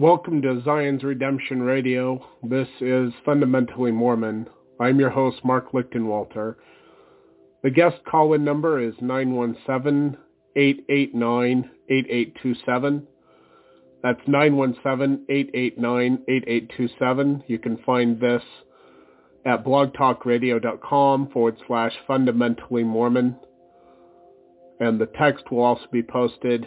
Welcome to Zion's Redemption Radio. This is Fundamentally Mormon. I'm your host, Mark Lichtenwalter. The guest call-in number is 917-889-8827. That's 917-889-8827. You can find this at blogtalkradio.com forward slash fundamentally Mormon. And the text will also be posted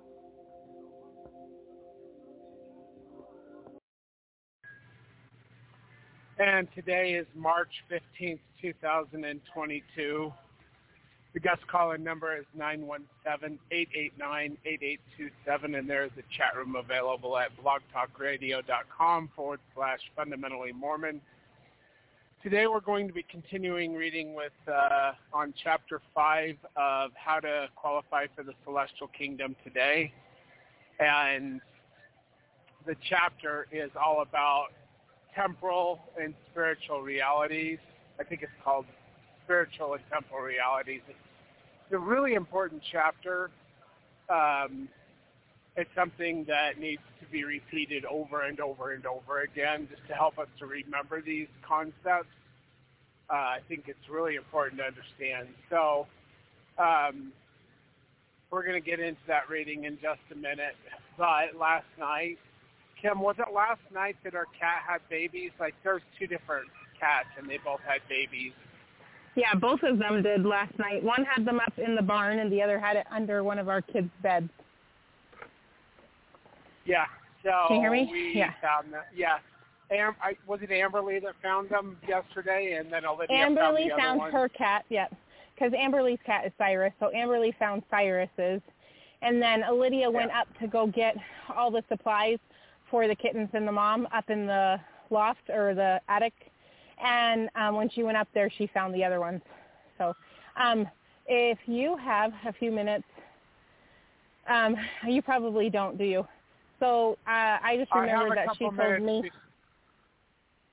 And today is March 15th, 2022. The guest call-in number is 917-889-8827, and there is a chat room available at blogtalkradio.com forward slash fundamentally Mormon. Today we're going to be continuing reading with uh, on chapter 5 of how to qualify for the celestial kingdom today. And the chapter is all about temporal and spiritual realities. I think it's called spiritual and temporal realities. It's a really important chapter. Um, it's something that needs to be repeated over and over and over again just to help us to remember these concepts. Uh, I think it's really important to understand. So um, we're going to get into that reading in just a minute. But last night Kim, was it last night that our cat had babies? Like there's two different cats and they both had babies. Yeah, both of them did last night. One had them up in the barn and the other had it under one of our kids' beds. Yeah. So Can you hear me? we Yeah. found them. Yeah. Am, I, was it Amberly that found them yesterday, and then Olivia found the other found one? her cat, yep. Because Amberly's cat is Cyrus, so Amberly found Cyrus's. And then Lydia went up to go get all the supplies for the kittens and the mom up in the loft or the attic. And um, when she went up there, she found the other ones. So Um, if you have a few minutes, um, you probably don't, do you? So uh, I just remembered that she told me.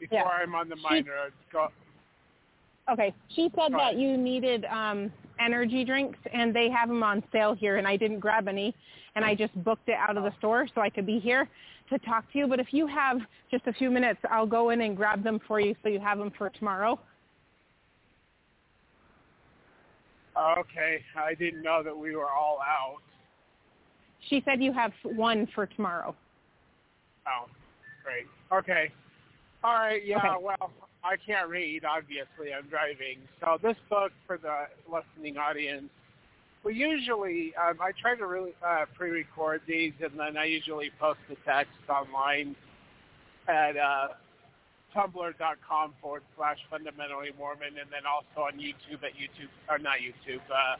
Before yeah. I'm on the minor, go. Okay, she said that you needed um, energy drinks, and they have them on sale here, and I didn't grab any, and I just booked it out of the store so I could be here to talk to you. But if you have just a few minutes, I'll go in and grab them for you so you have them for tomorrow. Okay, I didn't know that we were all out. She said you have one for tomorrow. Oh, great. Okay. All right. Yeah. Okay. Well, I can't read. Obviously, I'm driving. So this book for the listening audience. We usually, um, I try to really uh, pre-record these, and then I usually post the text online at uh, tumblr.com forward slash fundamentally Mormon, and then also on YouTube at YouTube, or not YouTube, uh,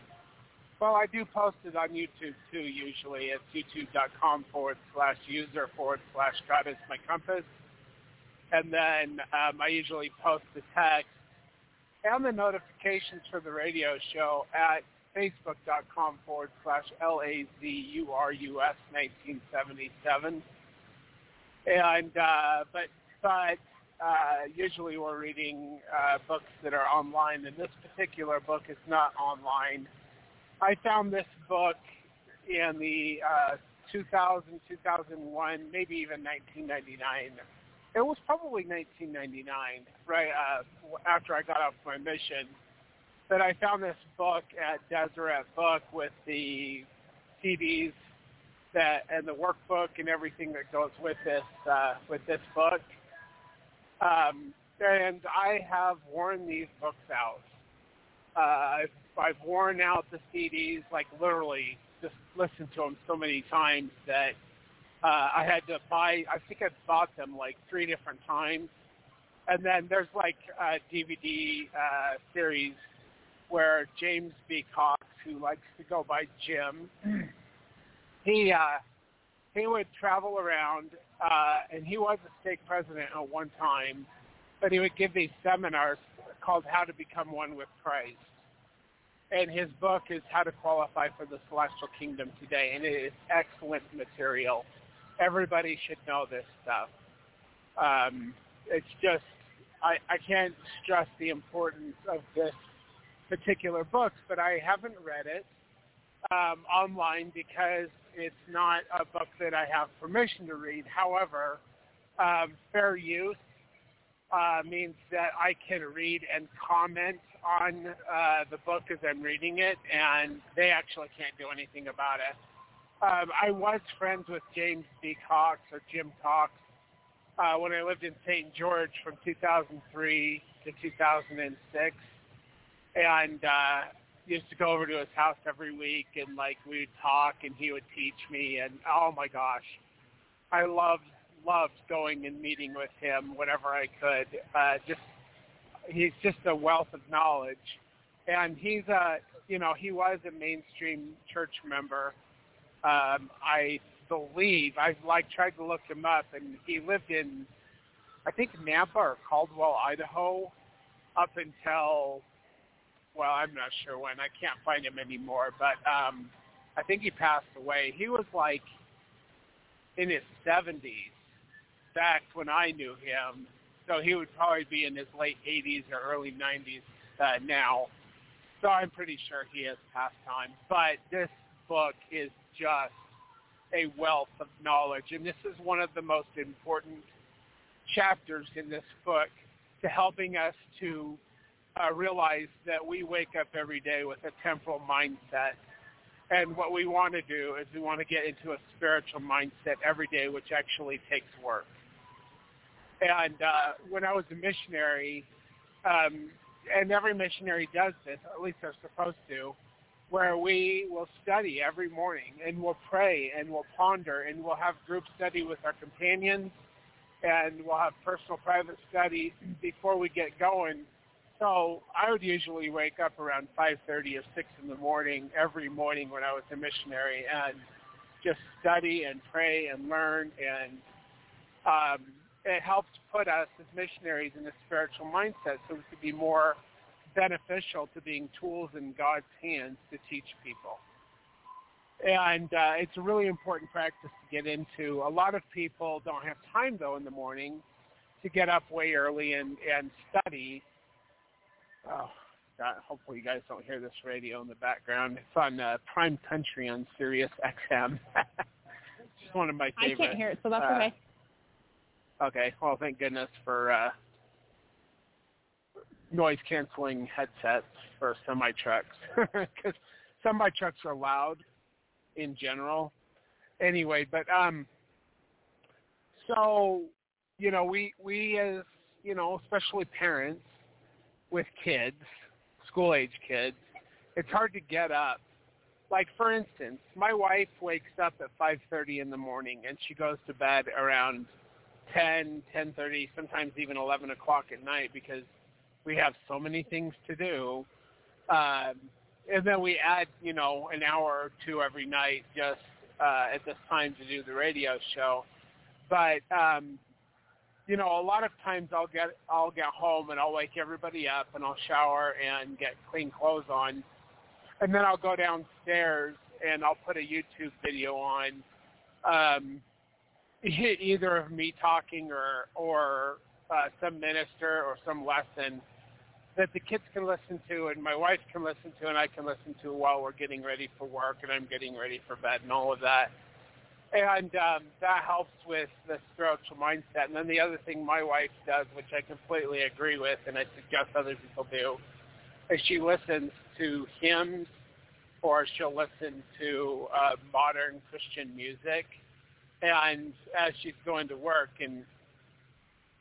well, I do post it on YouTube too. Usually, it's youtube.com forward slash user forward slash God is my compass, and then um, I usually post the text and the notifications for the radio show at facebook.com forward slash L-A-Z-U-R-U-S 1977. And, uh, but, but, uh, usually we're reading, uh, books that are online and this particular book is not online. I found this book in the uh, 2000, 2001, maybe even 1999. It was probably 1999, right uh, after I got off my mission, that I found this book at Deseret Book with the CDs that and the workbook and everything that goes with this uh, with this book. Um, and I have worn these books out. Uh, I've I've worn out the CDs, like literally just listened to them so many times that uh, I had to buy. I think I bought them like three different times, and then there's like a DVD uh, series where James B. Cox, who likes to go by Jim, he uh, he would travel around, uh, and he was a stake president at one time, but he would give these seminars called "How to Become One with Christ." and his book is How to Qualify for the Celestial Kingdom Today, and it is excellent material. Everybody should know this stuff. Um, it's just, I, I can't stress the importance of this particular book, but I haven't read it um, online because it's not a book that I have permission to read. However, um, fair use uh, means that I can read and comment on uh, the book as I'm reading it, and they actually can't do anything about it. Um, I was friends with James B. Cox or Jim Cox uh, when I lived in St. George from 2003 to 2006, and uh, used to go over to his house every week, and like we would talk, and he would teach me, and oh my gosh, I loved loved going and meeting with him whenever I could. Uh, just he's just a wealth of knowledge, and he's a you know he was a mainstream church member. Um, I believe I've like tried to look him up, and he lived in I think Nampa or Caldwell, Idaho, up until well I'm not sure when. I can't find him anymore, but um, I think he passed away. He was like in his 70s back when I knew him, so he would probably be in his late 80s or early 90s uh, now. So I'm pretty sure he has passed on. But this book is just a wealth of knowledge, and this is one of the most important chapters in this book to helping us to uh, realize that we wake up every day with a temporal mindset. And what we want to do is we want to get into a spiritual mindset every day, which actually takes work. And uh, when I was a missionary, um, and every missionary does this, at least they're supposed to, where we will study every morning and we'll pray and we'll ponder and we'll have group study with our companions and we'll have personal private study before we get going. So I would usually wake up around 5.30 or 6 in the morning every morning when I was a missionary and just study and pray and learn and um, it helps put us as missionaries in a spiritual mindset so we could be more beneficial to being tools in God's hands to teach people. And uh, it's a really important practice to get into. A lot of people don't have time though in the morning to get up way early and and study. Oh, God, hopefully you guys don't hear this radio in the background. It's on uh, Prime Country on Sirius XM. it's one of my favorite. I can't hear it, so that's uh, okay. Okay. Well, thank goodness for uh, noise canceling headsets for semi trucks because semi trucks are loud in general. Anyway, but um, so you know, we we as you know, especially parents with kids, school age kids, it's hard to get up. Like for instance, my wife wakes up at 5:30 in the morning and she goes to bed around 10, 10:30, sometimes even 11 o'clock at night because we have so many things to do. Um, and then we add, you know, an hour or two every night just uh, at this time to do the radio show. But um, you know, a lot of times I'll get I'll get home and I'll wake everybody up and I'll shower and get clean clothes on, and then I'll go downstairs and I'll put a YouTube video on, um, either of me talking or or uh, some minister or some lesson that the kids can listen to and my wife can listen to and I can listen to while we're getting ready for work and I'm getting ready for bed and all of that and um, that helps with the spiritual mindset. And then the other thing my wife does, which I completely agree with, and I suggest other people do, is she listens to hymns or she'll listen to uh, modern Christian music. And as she's going to work, and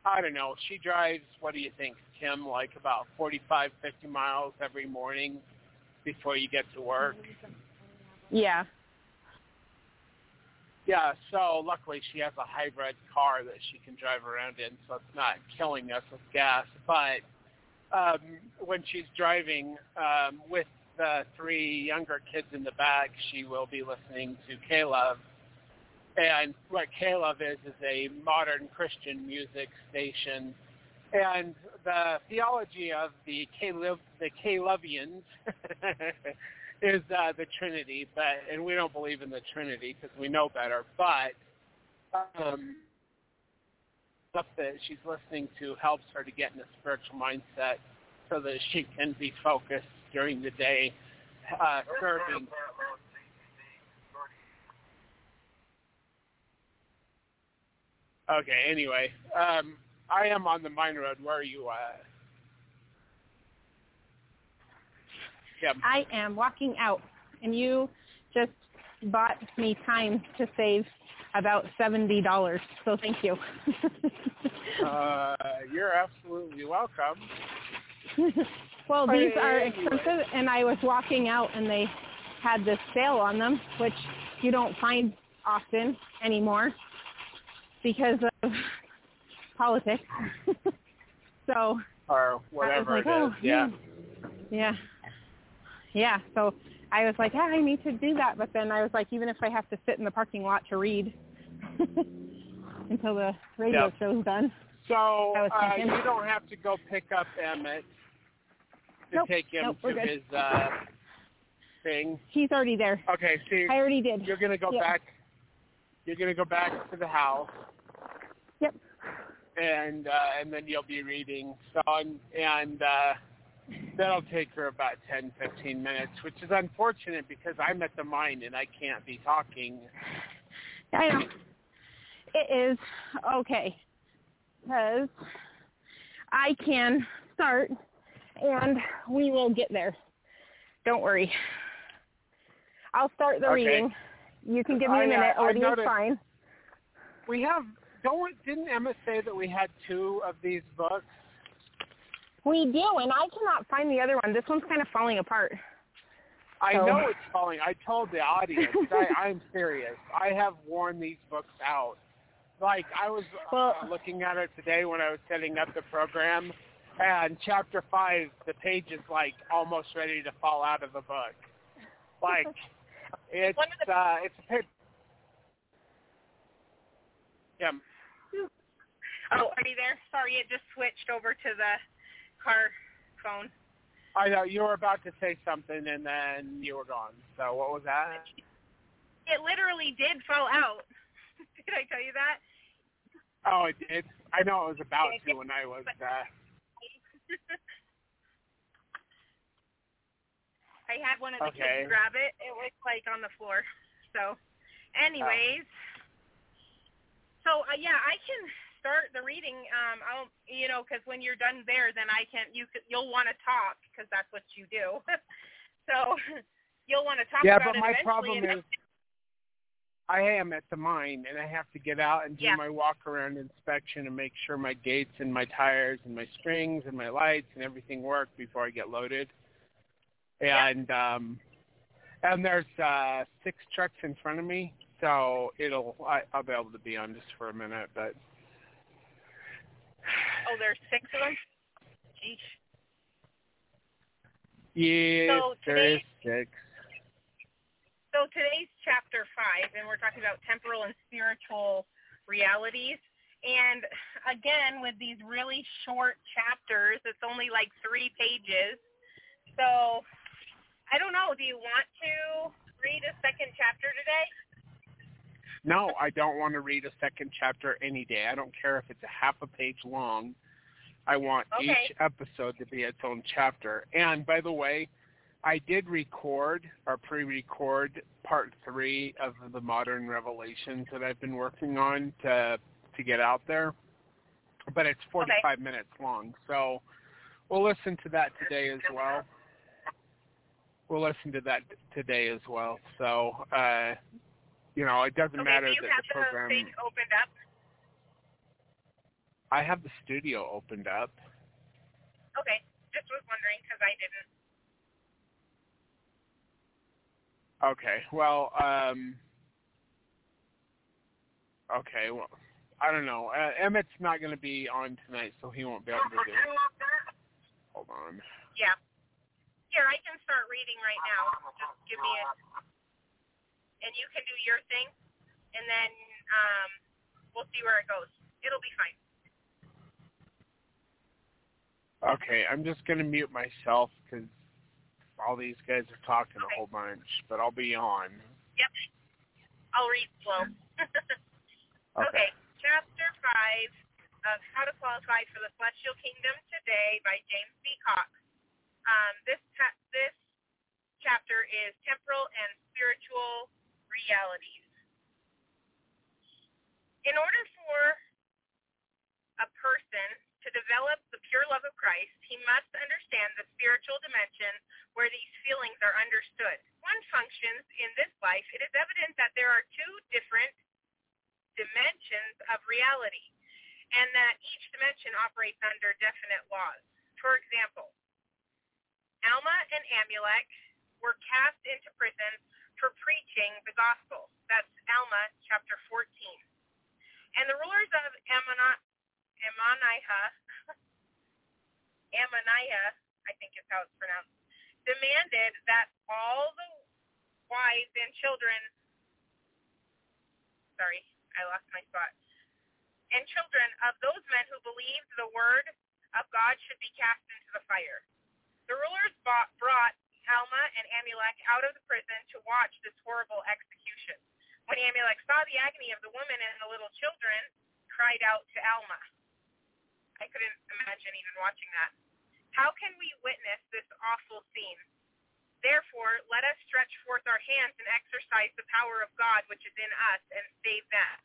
I don't know, she drives, what do you think, Tim, like about 45, 50 miles every morning before you get to work? Yeah. Yeah, so luckily she has a hybrid car that she can drive around in, so it's not killing us with gas. But um, when she's driving um, with the three younger kids in the back, she will be listening to K-Love. And what K-Love is is a modern Christian music station. And the theology of the K-Love, the K-Lovians is uh, the Trinity, but and we don't believe in the Trinity because we know better. But um, stuff that she's listening to helps her to get in a spiritual mindset so that she can be focused during the day uh, serving. Okay. Anyway, um, I am on the mine road. Where are you at? Yep. I am walking out, and you just bought me time to save about seventy dollars. So thank you. uh, you're absolutely welcome. well, these are expensive, and I was walking out, and they had this sale on them, which you don't find often anymore because of politics. so or whatever like, it is, oh, yeah. Yeah yeah, so I was like, yeah, I need to do that. But then I was like, even if I have to sit in the parking lot to read until the radio yep. show's done. So uh, you don't have to go pick up Emmett to nope, take him nope, to his uh, thing. He's already there. Okay, so I already did. You're gonna go yep. back. You're gonna go back to the house. Yep. And uh, and then you'll be reading. So and, and uh, That'll take her about 10, 15 minutes, which is unfortunate because I'm at the mine and I can't be talking. I know. It is okay because I can start and we will get there. Don't worry. I'll start the okay. reading. You can give me a I, minute. Uh, Olivia's fine. We have. Don't didn't Emma say that we had two of these books? We do, and I cannot find the other one. This one's kind of falling apart. I so. know it's falling. I told the audience. I, I'm serious. I have worn these books out. Like I was well, uh, looking at it today when I was setting up the program, and chapter five, the page is like almost ready to fall out of the book. Like it's the- uh, it's a page. Yeah. Oh, are you there? Sorry, it just switched over to the car phone. I know you were about to say something and then you were gone. So what was that? It literally did fall out. did I tell you that? Oh, it did. I know it was about to when I was. Uh... I had one of the Okay. kids grab it. It was like on the floor. So, anyways, so uh, yeah, I can start the reading. Um, I'll, you know, because when you're done there, then I can. you you'll want to talk because that's what you do. so you'll want to talk Yeah, about but it my problem is I am at the mine and I have to get out and do Yeah. my walk around inspection and make sure my gates and my tires and my springs and my lights and everything work before I get loaded. Yeah. And um and there's uh six trucks in front of me, so it'll I, I'll be able to be on just for a minute, but Oh, there's six of them. Jeez. yes, So there is six. So today's chapter five, and we're talking about temporal and spiritual realities. And again, with these really short chapters, it's only like three pages. So I don't know. Do you want to read a second chapter today? No, I don't want to read a second chapter any day. I don't care if it's a half a page long. I want Okay. each episode to be its own chapter. And by the way, I did record or pre-record part three of the modern revelations that I've been working on to to get out there, but it's 45 minutes long. So we'll listen to that today as well. We'll listen to that today as well. So uh, you know, it doesn't Okay, matter you that have the program. the opened up. I have the studio opened up. Okay, just was wondering because I didn't. Okay. Well, um Okay, well I don't know. Uh, Emmett's not going to be on tonight, so he won't be able to do it. Hold on. Yeah. Here, I can start reading right now. Just give me a, and you can do your thing, and then um, we'll see where it goes. It'll be fine. Okay, I'm just going to mute myself because all these guys are talking a whole bunch, but I'll be on. Yep. I'll read slow. okay. Chapter five of How to Qualify for the Celestial Kingdom Today by James B. Cox. Um, this cha- this chapter is temporal and spiritual realities. In order for a person to develop the pure love of Christ, he must understand the spiritual dimension where these feelings are understood. One functions in this life, it is evident that there are two different dimensions of reality, and that each dimension operates under definite laws. For example, Alma and Amulek were cast into prison for preaching the gospel. That's Alma chapter 14. And the rulers of Ammoni- Ammoniah, Ammoniah, I think is how it's pronounced, demanded that all the wives and children, sorry, I lost my spot, and children of those men who believed the word of God should be cast into the fire. The rulers bought, brought Alma and Amulek out of the prison to watch this horrible execution. When Amulek saw the agony of the women and the little children, cried out to Alma. I couldn't imagine even watching that. How can we witness this awful scene? Therefore, let us stretch forth our hands and exercise the power of God which is in us and save them.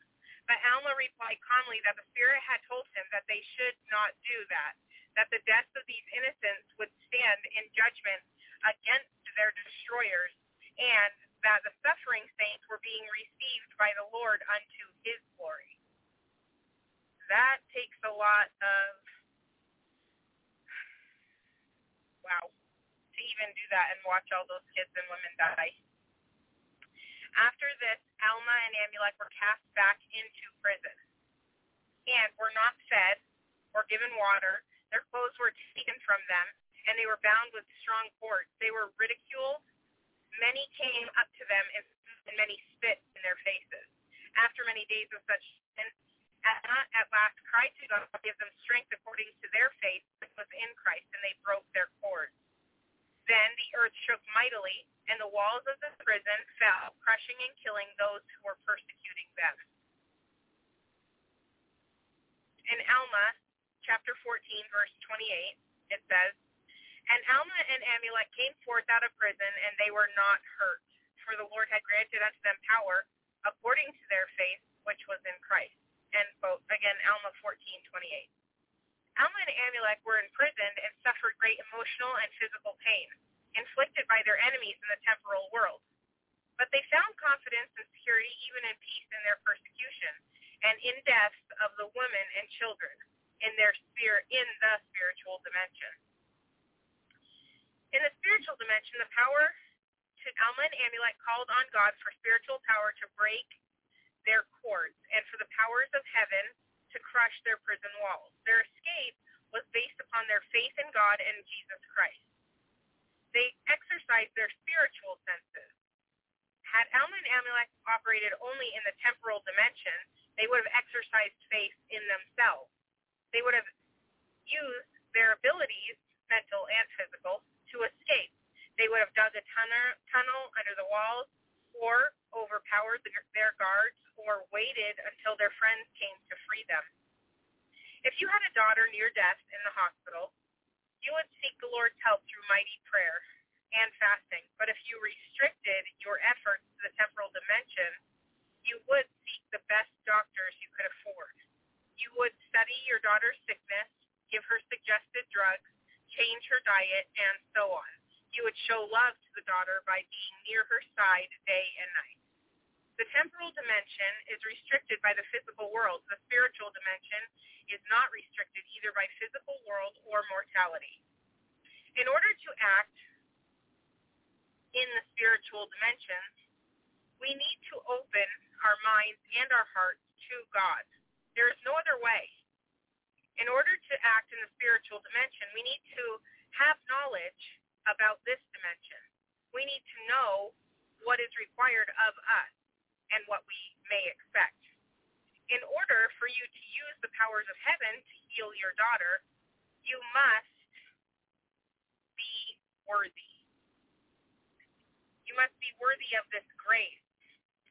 But Alma replied calmly that the Spirit had told him that they should not do that, that the deaths of these innocents would stand in judgment against their destroyers, and that the suffering saints were being received by the Lord unto his glory. That takes a lot of wow to even do that and watch all those kids and women die. After this, Alma and Amulek were cast back into prison and were not fed or given water. Their clothes were taken from them, and they were bound with strong cords. They were ridiculed. Many came up to them, and, many spit in their faces. After many days of such sin, at last cried to God to give them strength according to their faith which was in Christ, and they broke their cords. Then the earth shook mightily, and the walls of the prison fell, crushing and killing those who were persecuting them. In Alma, chapter 14, verse 28, it says, And Alma and Amulek came forth out of prison, and they were not hurt, for the Lord had granted unto them power according to their faith, which was in Christ. End quote. Again, Alma 14:28. Alma and Amulek were imprisoned and suffered great emotional and physical pain, inflicted by their enemies in the temporal world. But they found confidence and security even in peace in their persecution, and in death of the women and children in their spirit in the spiritual dimension. In the spiritual dimension, the power to Alma and Amulek called on God for spiritual power to break their cords and for the powers of heaven to crush their prison walls. Their escape was based upon their faith in God and Jesus Christ. They exercised their spiritual senses. Had Alma and Amulek operated only in the temporal dimension, they would have exercised faith in themselves. They would have used their abilities, mental and physical, to escape they would have dug a tunnel, tunnel under the walls or overpowered the, their guards or waited until their friends came to free them. If you had a daughter near death in the hospital, you would seek the Lord's help through mighty prayer and fasting. But if you restricted your efforts to the temporal dimension, you would seek the best doctors you could afford. You would study your daughter's sickness, give her suggested drugs, change her diet, and so on you would show love to the daughter by being near her side day and night. The temporal dimension is restricted by the physical world. The spiritual dimension is not restricted either by physical world or mortality. In order to act in the spiritual dimension, we need to open our minds and our hearts to God. There is no other way. In order to act in the spiritual dimension, we need to have knowledge about this dimension. We need to know what is required of us and what we may expect. In order for you to use the powers of heaven to heal your daughter, you must be worthy. You must be worthy of this grace,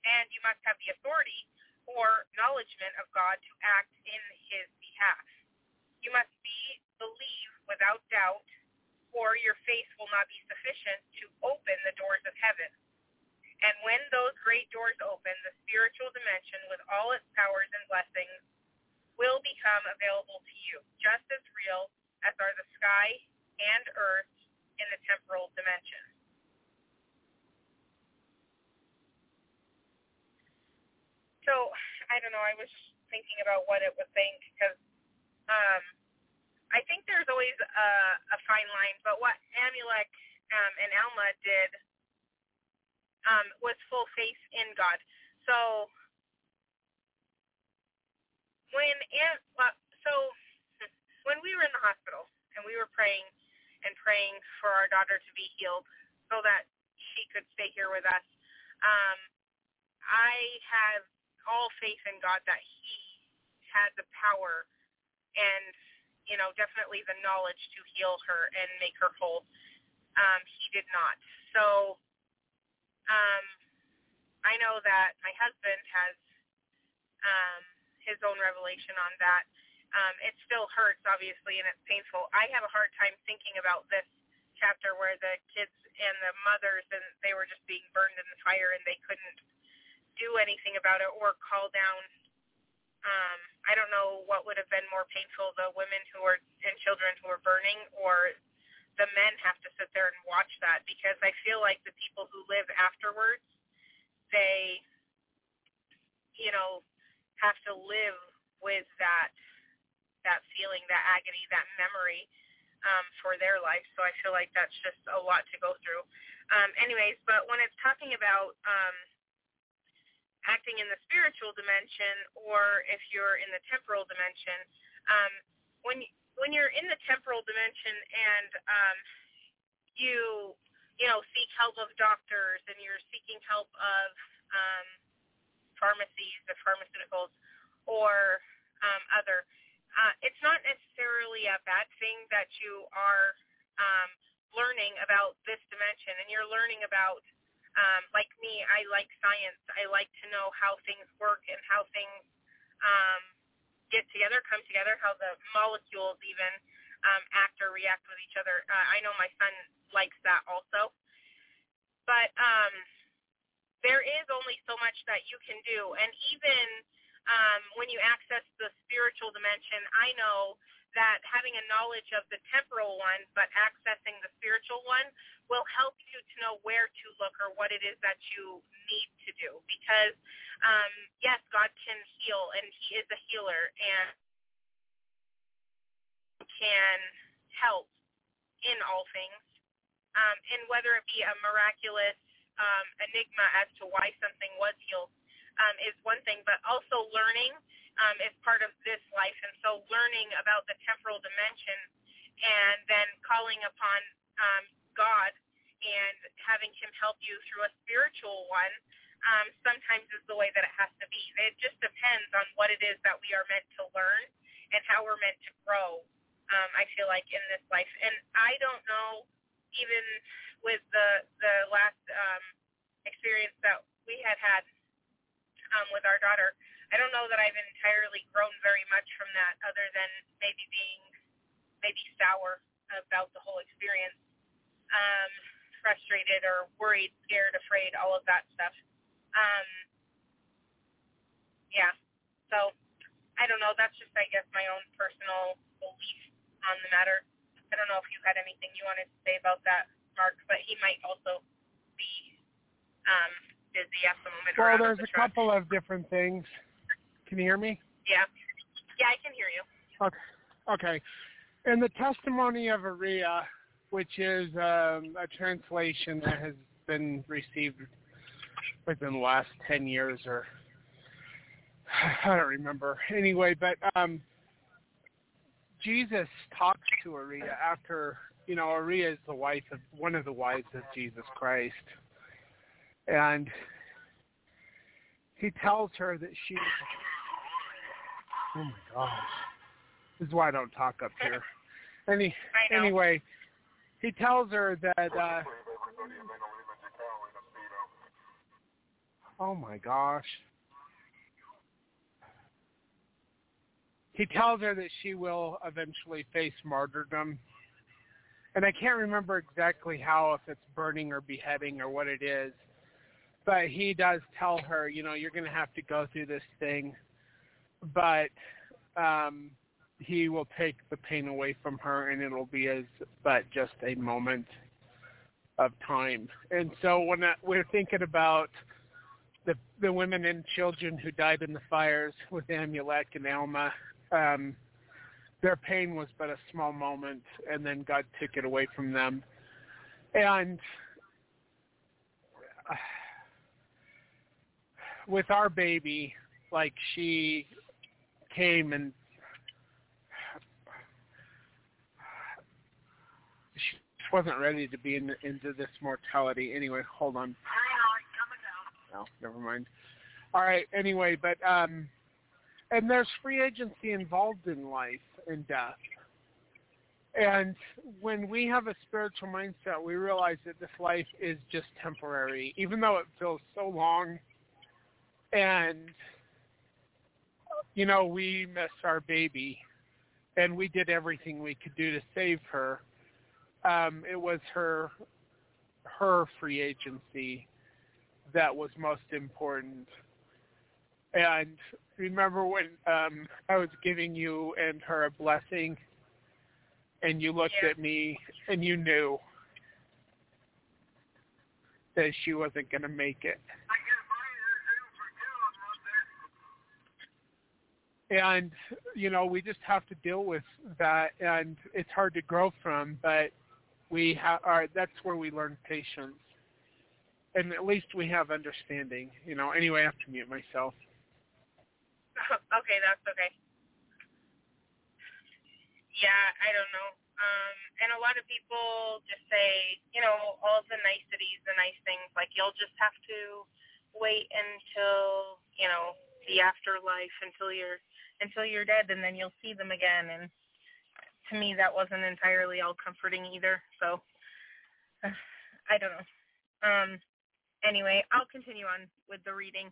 and you must have the authority or acknowledgement of God to act in his behalf. You must be believe without doubt or your faith will not be sufficient to open the doors of heaven. And when those great doors open, the spiritual dimension with all its powers and blessings will become available to you, just as real as are the sky and earth in the temporal dimension. So, I don't know, I was thinking about what it was saying because um, I think there's always a, a fine line, but what Amulek um, and Alma did um, was full faith in God. So when well, so when we were in the hospital and we were praying and praying for our daughter to be healed so that she could stay here with us, um, I have all faith in God that He had the power and you know, definitely the knowledge to heal her and make her whole. Um, he did not. So um, I know that my husband has um, his own revelation on that. Um, it still hurts, obviously, and it's painful. I have a hard time thinking about this chapter where the kids and the mothers and they were just being burned in the fire and they couldn't do anything about it or call down um, I don't know what would have been more painful, the women who were and children who were burning or the men have to sit there and watch that because I feel like the people who live afterwards, they, you know, have to live with that that feeling, that agony, that memory um, for their life. So I feel like that's just a lot to go through. Um, anyways, but when it's talking about um, acting in the spiritual dimension or if you're in the temporal dimension. Um, when when you're in the temporal dimension and um, you you know seek help of doctors and you're seeking help of um, pharmacies, the pharmaceuticals, or um, other, uh, it's not necessarily a bad thing that you are um, learning about this dimension and you're learning about um, like me, I like science. I like to know how things work and how things um, get together, come together, how the molecules even um, act or react with each other. Uh, I know my son likes that also. But um, there is only so much that you can do. And even um, when you access the spiritual dimension, I know that having a knowledge of the temporal one, but accessing the spiritual one, will help you to know where to look or what it is that you need to do. Because, um, yes, God can heal, and He is a healer, and can help in all things. Um, and whether it be a miraculous um, enigma as to why something was healed um, is one thing, but also learning um, is part of this life. And so learning about the temporal dimension and then calling upon um, God and having him help you through a spiritual one um, sometimes is the way that it has to be. It just depends on what it is that we are meant to learn and how we're meant to grow, um, I feel like, in this life. And I don't know, even with the, the last um, experience that we had had um, with our daughter, I don't know that I've entirely grown very much from that, other than maybe being maybe sour about the whole experience, um, frustrated or worried, scared, afraid, all of that stuff. Um, yeah. So I don't know. That's just, I guess, my own personal belief on the matter. I don't know if you had anything you wanted to say about that, Mark, but he might also be um, busy at the moment. Well, there's the a couple of different things. Can you hear me? Yeah. Yeah, I can hear you. Okay. Okay. In the testimony of Aria, which is um, a translation that has been received within the last 10 years or I don't remember. Anyway, but um, Jesus talks to Aria after, you know, Aria is the wife of one of the wives of Jesus Christ. And he tells her that she Oh my gosh. This is why I don't talk up here. Any anyway, he tells her that uh Oh my gosh. He tells her that she will eventually face martyrdom. And I can't remember exactly how, if it's burning or beheading or what it is. But he does tell her, you know, you're going to have to go through this thing but um, he will take the pain away from her, and it'll be as but just a moment of time. And so when we're thinking about the the women and children who died in the fires with Amulek and Alma, um, their pain was but a small moment, and then God took it away from them. And uh, with our baby, like she came and she wasn't ready to be in, into this mortality. Anyway, hold on. No, never mind. All right. Anyway, but um, and there's free agency involved in life and death. And when we have a spiritual mindset, we realize that this life is just temporary, even though it feels so long. And you know, we miss our baby, and we did everything we could do to save her. Um, it was her her free agency that was most important. And remember when um, I was giving you and her a blessing, and you looked yeah. at me and you knew that she wasn't going to make it. And you know we just have to deal with that and it's hard to grow from but we have are that's where we learn patience. And at least we have understanding you know. Anyway i have to mute myself. Okay that's okay. Yeah i don't know. Um and a lot of people just say you know all the niceties the nice things like you'll just have to wait until you know the afterlife until you're until you're dead and then you'll see them again and to me that wasn't entirely all comforting either so I don't know. Um. Anyway, I'll continue on with the reading.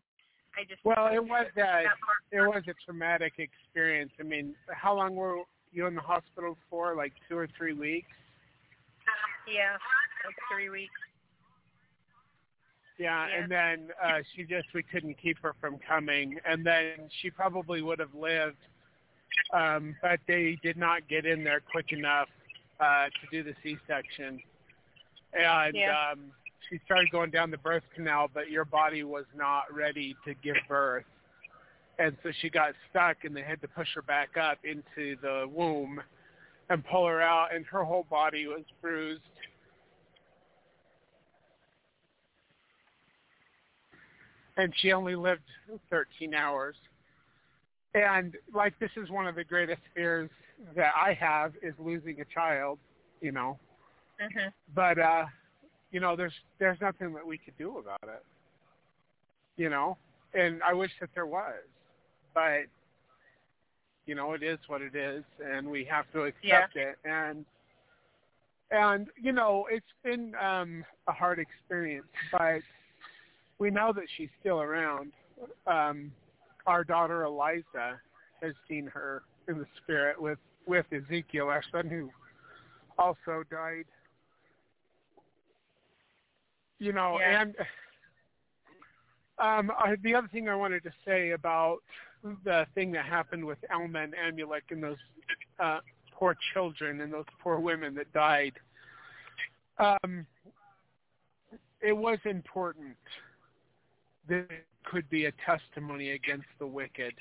I just well, it was a it was a traumatic experience. I mean, how long were you in the hospital for? Like two or three weeks? Yeah, like three weeks. Yeah, Yeah. and then uh she just we couldn't keep her from coming, and then she probably would have lived, um, but they did not get in there quick enough uh to do the C-section, and Yeah. um she started going down the birth canal, but your body was not ready to give birth. And so she got stuck and they had to push her back up into the womb and pull her out and her whole body was bruised. And she only lived 13 hours. And like this is one of the greatest fears that I have is losing a child, you know. Mhm. But uh you know, there's there's nothing that we could do about it. You know, and I wish that there was, but you know, it is what it is, and we have to accept it. And and you know, it's been um, a hard experience, but we know that she's still around. Um, our daughter Eliza has seen her in the spirit with with Ezekiel, our son, who also died you know, Yeah. and um, I, the other thing I wanted to say about the thing that happened with Alma and Amulek and those uh, poor children and those poor women that died, um, it was important that could be a testimony against the wicked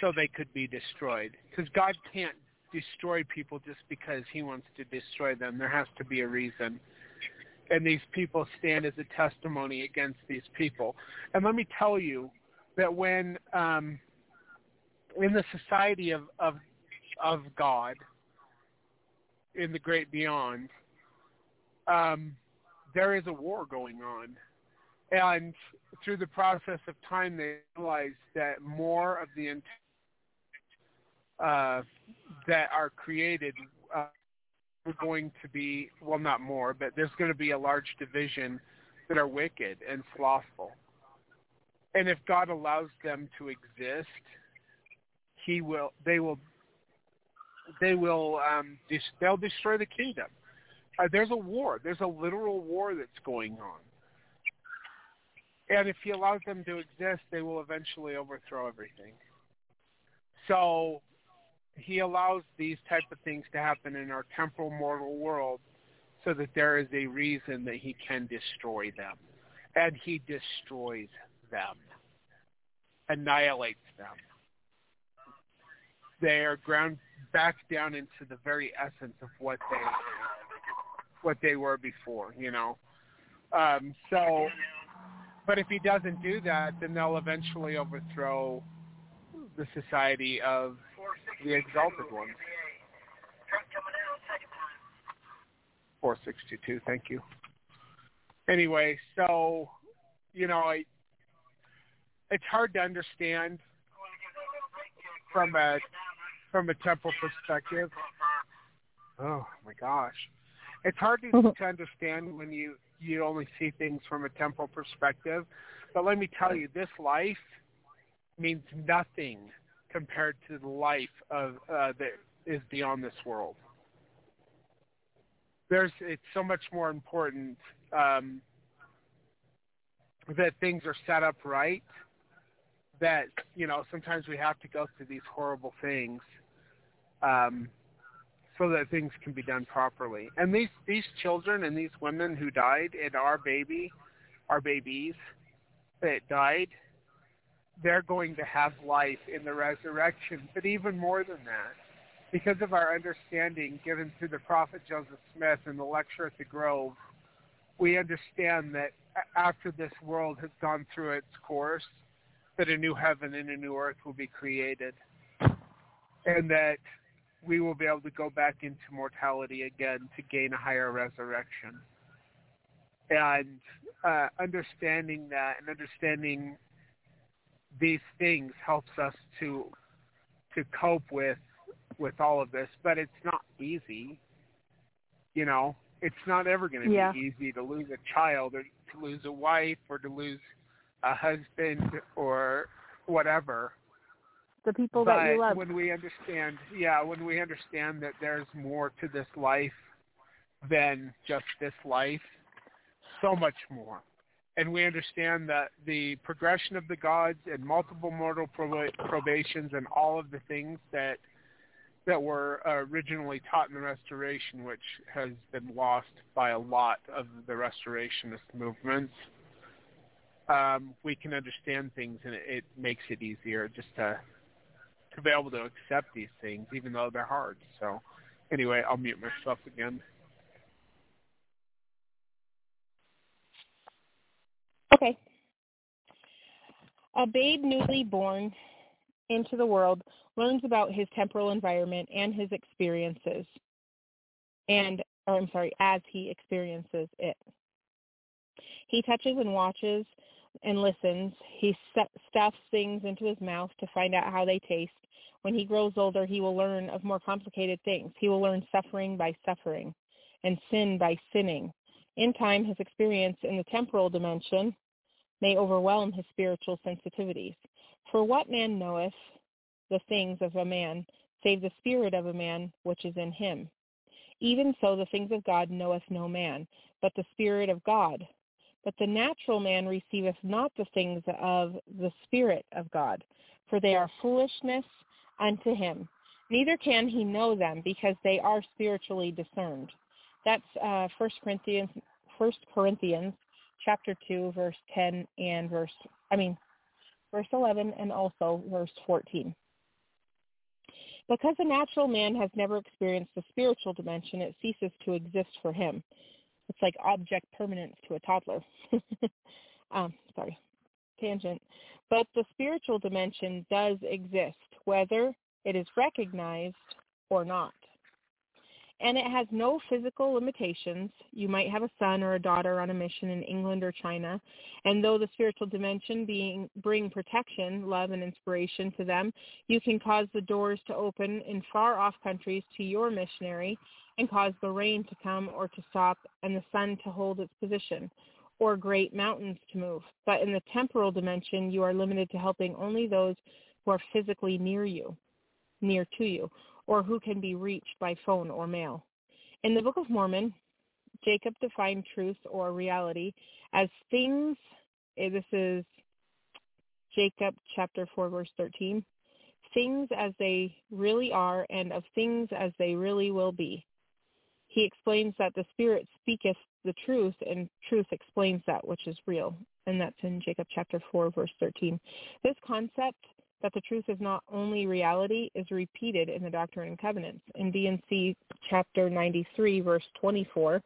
so they could be destroyed. Because God can't destroy people just because he wants to destroy them. There has to be a reason and these people stand as a testimony against these people. And let me tell you that when um, in the society of, of of God, in the great beyond, um, there is a war going on, and through the process of time, they realize that more of the int- uh, that are created. Uh, are going to be well not more but there's going to be a large division that are wicked and slothful. And if god allows them to exist he will they will they will um they'll destroy the kingdom. Uh, there's a war. There's a literal war that's going on and if he allows them to exist they will eventually overthrow everything so he allows these type of things to happen in our temporal mortal world so that there is a reason that he can destroy them. And he destroys them, annihilates them. They are ground back down into the very essence of what they what they were before, you know. Um, so, but if he doesn't do that, then they'll eventually overthrow the society of the exalted ones. 462, thank you. Anyway, so, you know, I, it's hard to understand from a from a temple perspective. Oh my gosh, it's hard to, mm-hmm. to understand when you you only see things from a temporal perspective. But let me tell you, this life means nothing compared to the life of uh, that is beyond this world. There's it's so much more important um, that things are set up right. That you know sometimes we have to go through these horrible things um, so that things can be done properly. And these these children and these women who died and our baby, our babies that died, they're going to have life in the resurrection. But even more than that, because of our understanding given through the prophet Joseph Smith in the lecture at the Grove, we understand that after this world has gone through its course, that a new heaven and a new earth will be created. And that we will be able to go back into mortality again to gain a higher resurrection. And uh, understanding that and understanding these things helps us to to cope with with all of this but it's not easy you know it's not ever going to Yeah. be easy to lose a child or to lose a wife or to lose a husband or whatever. The people but that you love. when we understand, yeah, when we understand that there's more to this life than just this life, so much more. And we understand that the progression of the gods and multiple mortal proba- probations and all of the things that that were originally taught in the Restoration, which has been lost by a lot of the Restorationist movements, um, we can understand things, and it, it makes it easier just to to be able to accept these things, even though they're hard. So, anyway, I'll mute myself again. Okay. A babe newly born into the world learns about his temporal environment and his experiences, and, or I'm sorry, as he experiences it. He touches and watches and listens. He stuffs things into his mouth to find out how they taste. When he grows older, he will learn of more complicated things. He will learn suffering by suffering and sin by sinning. In time, his experience in the temporal dimension may overwhelm his spiritual sensitivities. For what man knoweth the things of a man, save the spirit of a man which is in him? Even so the things of God knoweth no man, but the Spirit of God. But the natural man receiveth not the things of the Spirit of God, for they are foolishness unto him. Neither can he know them, because they are spiritually discerned. That's uh, 1 Corinthians, 1 Corinthians chapter 2, verse 10 and verse, I mean, verse 11 and also verse 14. Because a natural man has never experienced the spiritual dimension, it ceases to exist for him. It's like object permanence to a toddler. um, sorry, tangent. But the spiritual dimension does exist, whether it is recognized or not and it has no physical limitations. You might have a son or a daughter on a mission in England or China, and though the spiritual dimension being bring protection, love, and inspiration to them, you can cause the doors to open in far off countries to your missionary and cause the rain to come or to stop and the sun to hold its position or great mountains to move. But in the temporal dimension, you are limited to helping only those who are physically near you, near to you, or who can be reached by phone or mail. In the Book of Mormon, Jacob defined truth or reality as things, eh, this is Jacob chapter 4 verse 13, things as they really are and of things as they really will be. He explains that the Spirit speaketh the truth and truth explains that which is real. And that's in Jacob chapter 4 verse 13. This concept that the truth is not only reality is repeated in the Doctrine and Covenants in D&C chapter 93, verse 24.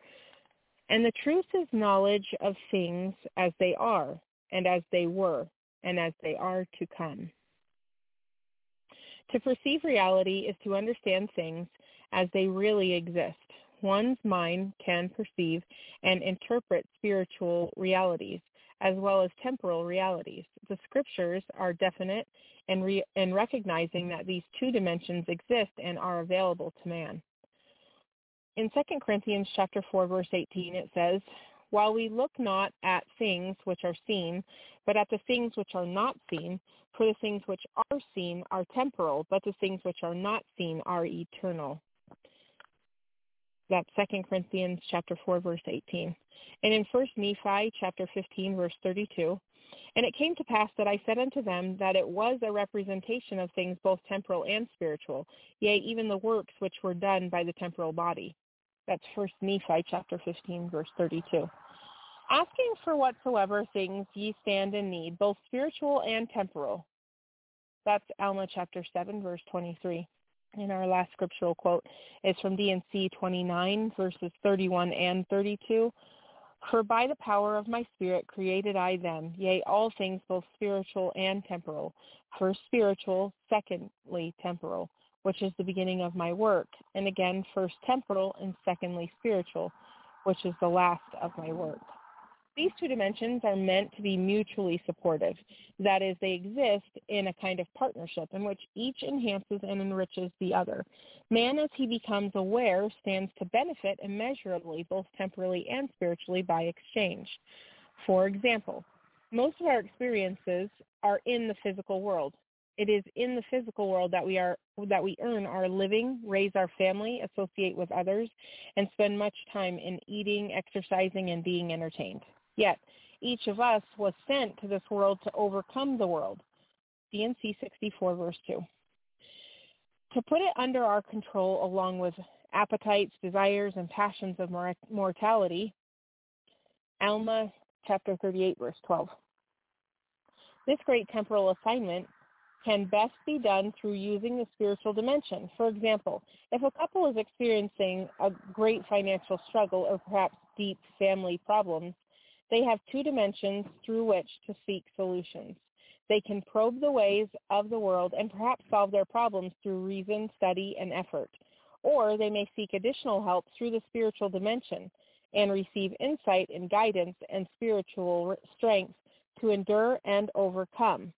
And the truth is knowledge of things as they are, and as they were, and as they are to come. To perceive reality is to understand things as they really exist. One's mind can perceive and interpret spiritual realities as well as temporal realities. The scriptures are definite and, re- and recognizing that these two dimensions exist and are available to man. In 2 Corinthians chapter 4 verse 18 it says, while we look not at things which are seen, but at the things which are not seen, for the things which are seen are temporal, but the things which are not seen are eternal. That's 2 Corinthians chapter 4 verse 18. And in 1 Nephi chapter 15 verse 32, and it came to pass that I said unto them that it was a representation of things both temporal and spiritual, yea, even the works which were done by the temporal body. That's First Nephi chapter 15, verse 32. Asking for whatsoever things ye stand in need, both spiritual and temporal. That's Alma chapter 7, verse 23. And our last scriptural quote is from D&C 29, verses 31 and 32. For by the power of my Spirit created I them, yea, all things both spiritual and temporal. First spiritual, secondly temporal, which is the beginning of my work. And again, first temporal and secondly spiritual, which is the last of my work. These two dimensions are meant to be mutually supportive. That is, they exist in a kind of partnership in which each enhances and enriches the other. Man, as he becomes aware, stands to benefit immeasurably, both temporally and spiritually, by exchange. For example, most of our experiences are in the physical world. It is in the physical world that we are that we earn our living, raise our family, associate with others, and spend much time in eating, exercising, and being entertained. Yet, each of us was sent to this world to overcome the world. D&C 64 verse 2. To put it under our control along with appetites, desires, and passions of mortality, Alma chapter 38 verse 12. This great temporal assignment can best be done through using the spiritual dimension. For example, if a couple is experiencing a great financial struggle or perhaps deep family problems, they have two dimensions through which to seek solutions. They can probe the ways of the world and perhaps solve their problems through reason, study, and effort. Or they may seek additional help through the spiritual dimension and receive insight and guidance and spiritual strength to endure and overcome.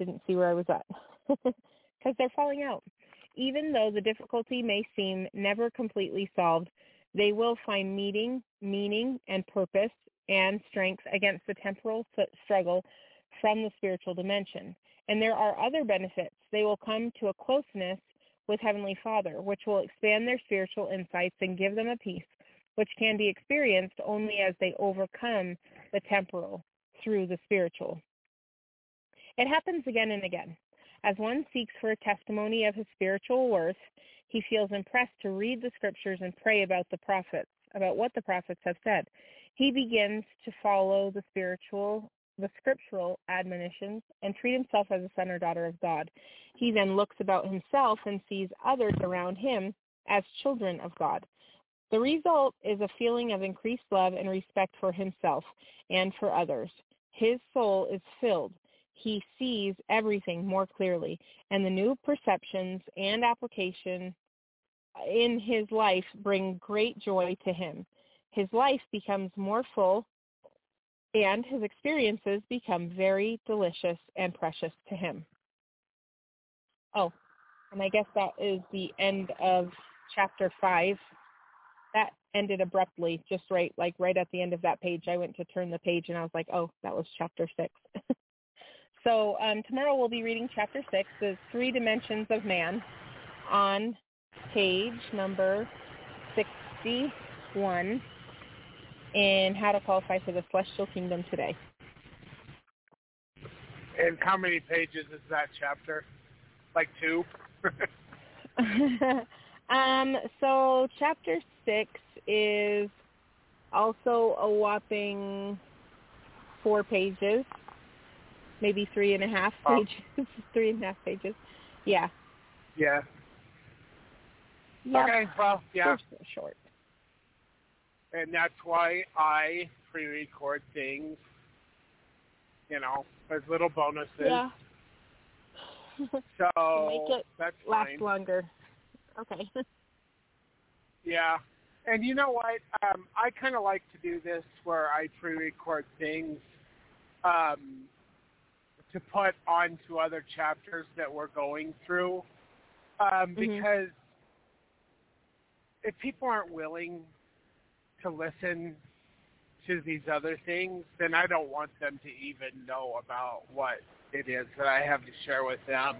didn't see where I was at because they're falling out. Even though the difficulty may seem never completely solved, they will find meaning, meaning, and purpose and strength against the temporal struggle from the spiritual dimension. And there are other benefits. They will come to a closeness with Heavenly Father, which will expand their spiritual insights and give them a peace which can be experienced only as they overcome the temporal through the spiritual. It happens again and again. As one seeks for a testimony of his spiritual worth, he feels impressed to read the scriptures and pray about the prophets, about what the prophets have said. He begins to follow the spiritual, the scriptural admonitions and treat himself as a son or daughter of God. He then looks about himself and sees others around him as children of God. The result is a feeling of increased love and respect for himself and for others. His soul is filled he sees everything more clearly, and the new perceptions and application in his life bring great joy to him. His life becomes more full, and his experiences become very delicious and precious to him. Oh, and I guess that is the end of chapter 5. That ended abruptly, just right, like right at the end of that page. I went to turn the page and I was like, oh, that was chapter 6. So um, tomorrow we'll be reading chapter 6, the three dimensions of man, on page number 61 in How to Qualify for the Celestial Kingdom Today. And how many pages is that chapter? Like two? um, so chapter 6 is also a whopping four pages maybe three and a half oh. pages. three and a half pages. Yeah. Yeah. Yep. Okay. Well, yeah. Short. And that's why I pre-record things. You know, as little bonuses. Yeah. so make it that's last fine. longer. Okay. yeah. And you know what? Um, I kind of like to do this where I pre-record things um, to put onto other chapters that we're going through um, mm-hmm. because if people aren't willing to listen to these other things, then I don't want them to even know about what it is that I have to share with them.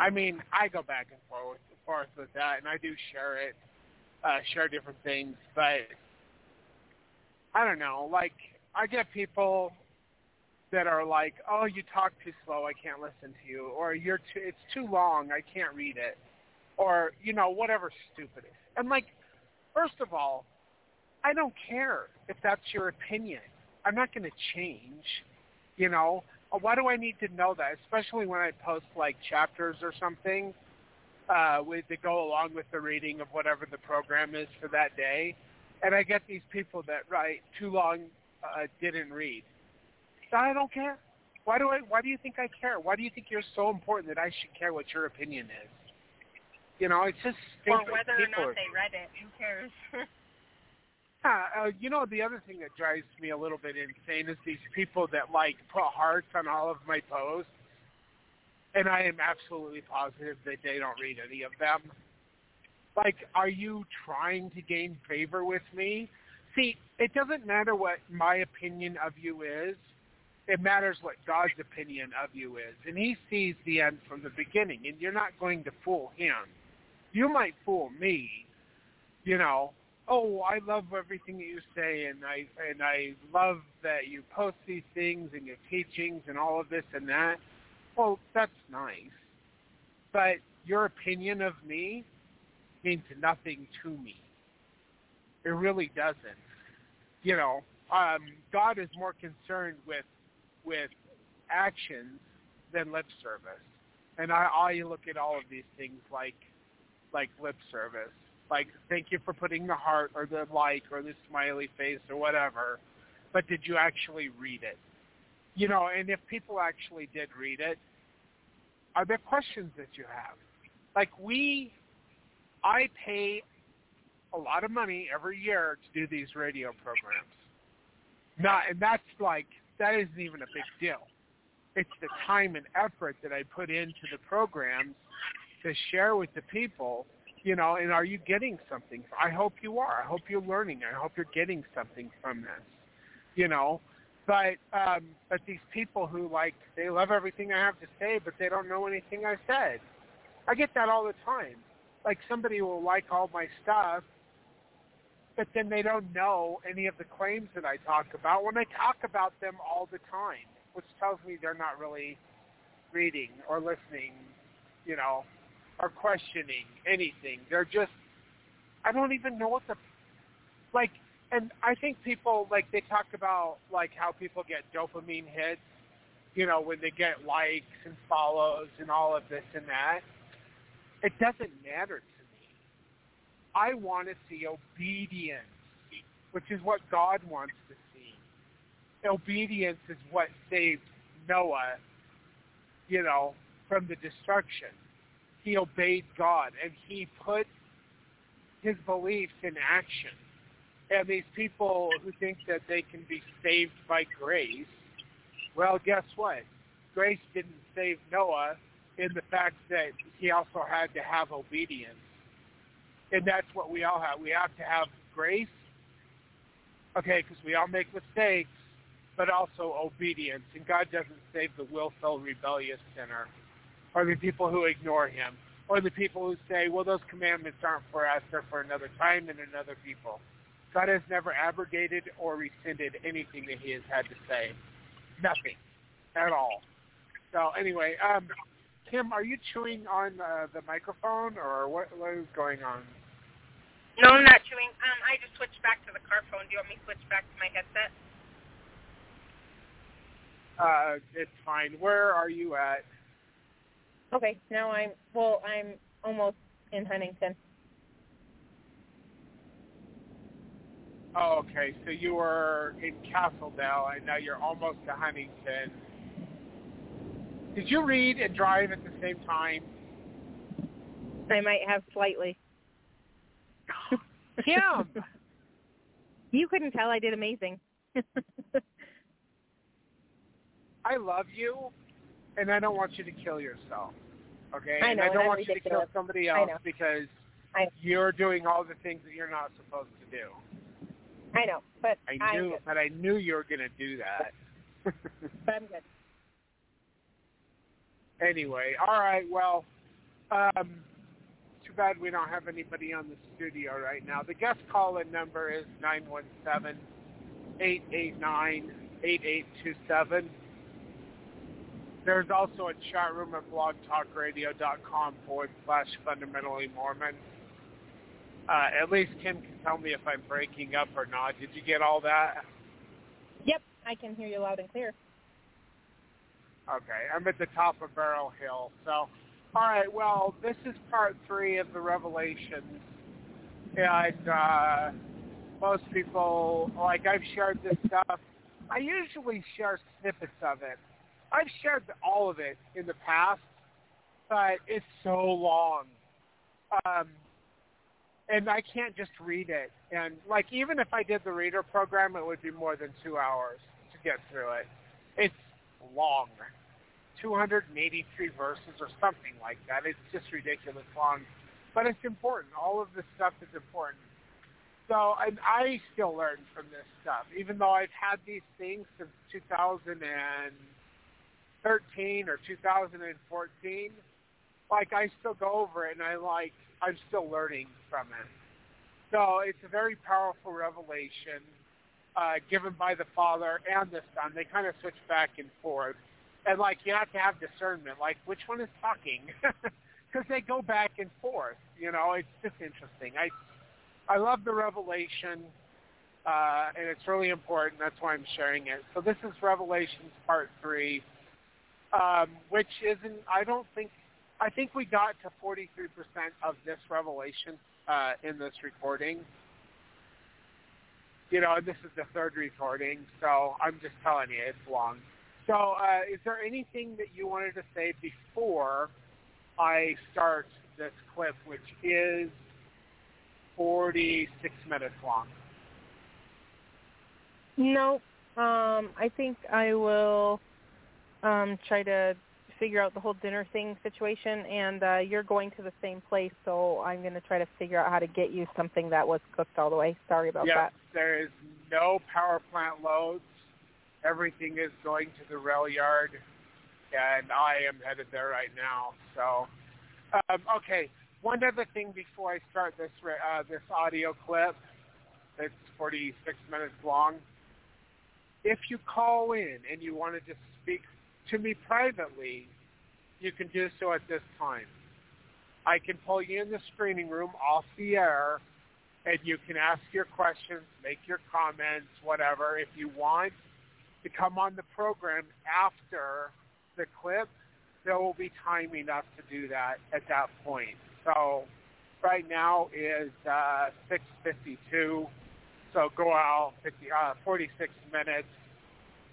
I mean, I go back and forth, forth with that, and I do share it, uh, share different things, but I don't know. Like, I get people that are like, "Oh, you talk too slow, I can't listen to you," or "You're too, it's too long, I can't read it," or you know whatever stupid. And like, first of all, I don't care if that's your opinion. I'm not going to change. You know, uh, why do I need to know that? Especially when I post like chapters or something uh, with to go along with the reading of whatever the program is for that day. And I get these people that write too long uh, didn't read I don't care. Why do I? Why do you think I care? Why do you think you're so important that I should care what your opinion is? You know, it's just stupid. whether or not are- they read it. Who cares? Yeah, uh, you know the other thing that drives me a little bit insane is these people that like put hearts on all of my posts, and I am absolutely positive that they don't read any of them. Like, are you trying to gain favor with me? See, it doesn't matter what my opinion of you is. It matters what God's opinion of you is, and He sees the end from the beginning, and you're not going to fool Him. You might fool me, you know, oh, I love everything that you say, and I and I love that you post these things and your teachings and all of this and that. Well, that's nice, but your opinion of me means nothing to me. It really doesn't. You know, um, God is more concerned with with actions than lip service, and I, I look at all of these things like like lip service. Like thank you for putting the heart or the like or the smiley face or whatever but did you actually read it? You know and if people actually did read it are there questions that you have? Like we i pay a lot of money every year to do these radio programs. Not and that's like that isn't even a big deal it's the time and effort that i put into the programs to share with the people you know, and are you getting something? I hope you are. I hope you're learning. I hope you're getting something from this, you know. But um, but these people who like they love everything I have to say, but they don't know anything I said. I get that all the time. Like somebody will like all my stuff, but then they don't know any of the claims that I talk about when I talk about them all the time, which tells me they're not really reading or listening, you know, or questioning anything. They're just I don't even know what the like and I think people like they talk about like how people get dopamine hits, you know, when they get likes and follows and all of this and that. It doesn't matter to. I want to see obedience, which is what God wants to see. Obedience is what saved Noah, you know, from the destruction he obeyed God and he put his beliefs in action. And these people who think that they can be saved by grace, well, guess what? Grace didn't save Noah in the fact that he also had to have obedience. And that's what we all have. We have to have grace, okay, because we all make mistakes, but also obedience. And God doesn't save the willful, rebellious sinner or the people who ignore him, or the people who say, well, those commandments aren't for us, they're for another time and another people. God has never abrogated or rescinded anything that he has had to say. Nothing at all. So anyway, um, Kim, are you chewing on uh, the microphone or what, what is going on? No, I'm not chewing. Um, I just switched back to the car phone. Do you want me to switch back to my headset? Uh, it's fine. Where are you at? Okay, now I'm well. I'm almost in Huntington. Oh, okay. So you were in Castle Dale, and now you're almost to Huntington. Did you read and drive at the same time? I might have slightly. Kim! you couldn't tell I did amazing. I love you, and I don't want you to kill yourself. Okay? I know, and I don't I'm want you to kill somebody else because I- you're doing all the things that you're not supposed to do. I know, but I knew, but I knew you were going to do that. But I'm good. Anyway, all right. Well, um, too bad we don't have anybody on the studio right now. The guest call-in number is nine one seven eight eight nine eight eight two seven. There's also a chat room at blogtalkradio.com forward slash fundamentally Mormon. Uh, at least Kim can tell me if I'm breaking up or not. Did you get all that? Yep, I can hear you loud and clear. Okay, I'm at the top of Barrel Hill. So, all right. Well, this is part three of the Revelations, and uh, most people like I've shared this stuff. I usually share snippets of it. I've shared all of it in the past, but it's so long. um, and I can't just read it. And like even if I did the reader program, it would be more than two hours to get through it. It's long, 283 verses or something like that. It's just ridiculous long, but it's important. All of this stuff is important. So and I still learn from this stuff, even though I've had these things since 2013 or 2014. Like I still go over it, and I like I'm still learning from it. So it's a very powerful revelation uh, given by the Father and the Son. They kind of switch back and forth. And, like, you have to have discernment. Like, which one is talking? Because they go back and forth. You know, it's just interesting. I, I love the revelation, uh, and it's really important. That's why I'm sharing it. So this is Revelations Part 3, um, which isn't, I don't think I think we got to 43% of this revelation uh, in this recording. You know, this is the third recording, so I'm just telling you, it's long. So uh, is there anything that you wanted to say before I start this clip, which is 46 minutes long? No. Um, I think I will um, try to figure out the whole dinner thing situation, and uh, you're going to the same place, so I'm going to try to figure out how to get you something that was cooked all the way. Sorry about yes, that. there is no power plant loads. Everything is going to the rail yard, and I am headed there right now. So, um, okay. One other thing before I start this uh, this audio clip, it's 46 minutes long. If you call in and you want to just speak to me privately, you can do so at this time. I can pull you in the screening room off the air, and you can ask your questions, make your comments, whatever. If you want to come on the program after the clip, there will be time enough to do that at that point. So right now is uh, 6.52, so go out 50, uh, 46 minutes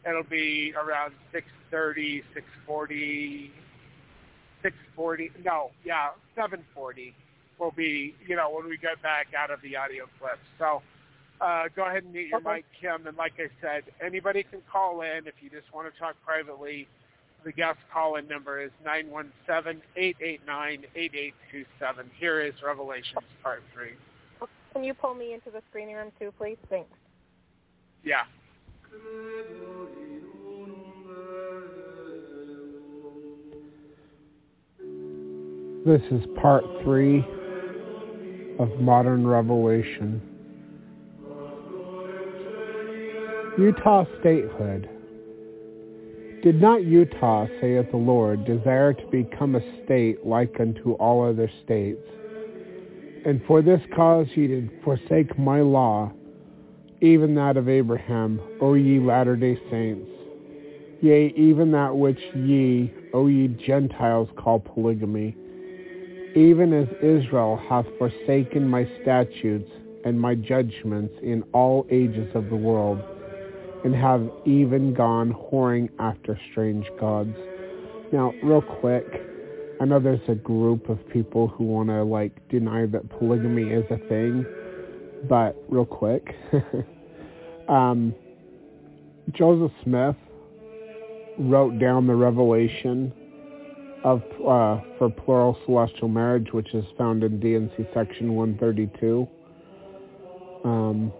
it'll be around 6.30, 6.40, 6.40, no, yeah, 7.40 will be, you know, when we get back out of the audio clip. So uh, go ahead and mute your okay. mic, Kim. And like I said, anybody can call in if you just want to talk privately. The guest call-in number is 917-889-8827. Here is Revelations Part 3. Can you pull me into the screening room too, please? Thanks. Yeah. This is part three of Modern Revelation. Utah statehood. Did not Utah, saith the Lord, desire to become a state like unto all other states? And for this cause ye did forsake my law, even that of Abraham, O ye latter-day saints. Yea, even that which ye, O ye Gentiles, call polygamy even as Israel hath forsaken my statutes and my judgments in all ages of the world, and have even gone whoring after strange gods. Now, real quick, I know there's a group of people who want to like deny that polygamy is a thing, but real quick, um, Joseph Smith wrote down the revelation of uh, for plural celestial marriage, which is found in D&C section 132. Um,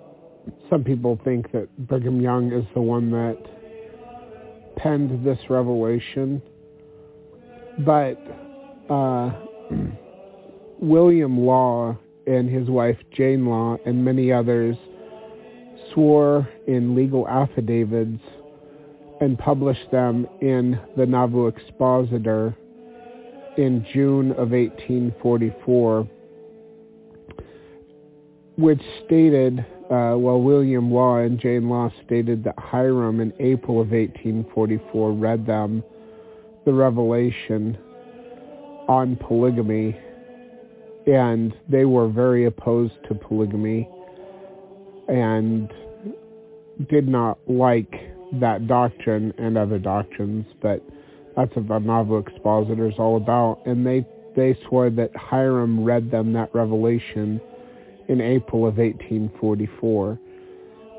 some people think that Brigham Young is the one that penned this revelation, but uh, William Law and his wife Jane Law and many others swore in legal affidavits and published them in the Nauvoo Expositor in June of 1844, which stated, uh, well, William Law and Jane Law stated that Hyrum in April of 1844 read them the revelation on polygamy, and they were very opposed to polygamy and did not like that doctrine and other doctrines, but that's what the Nauvoo Expositor is all about. And they they swore that Hyrum read them that revelation in April of 1844.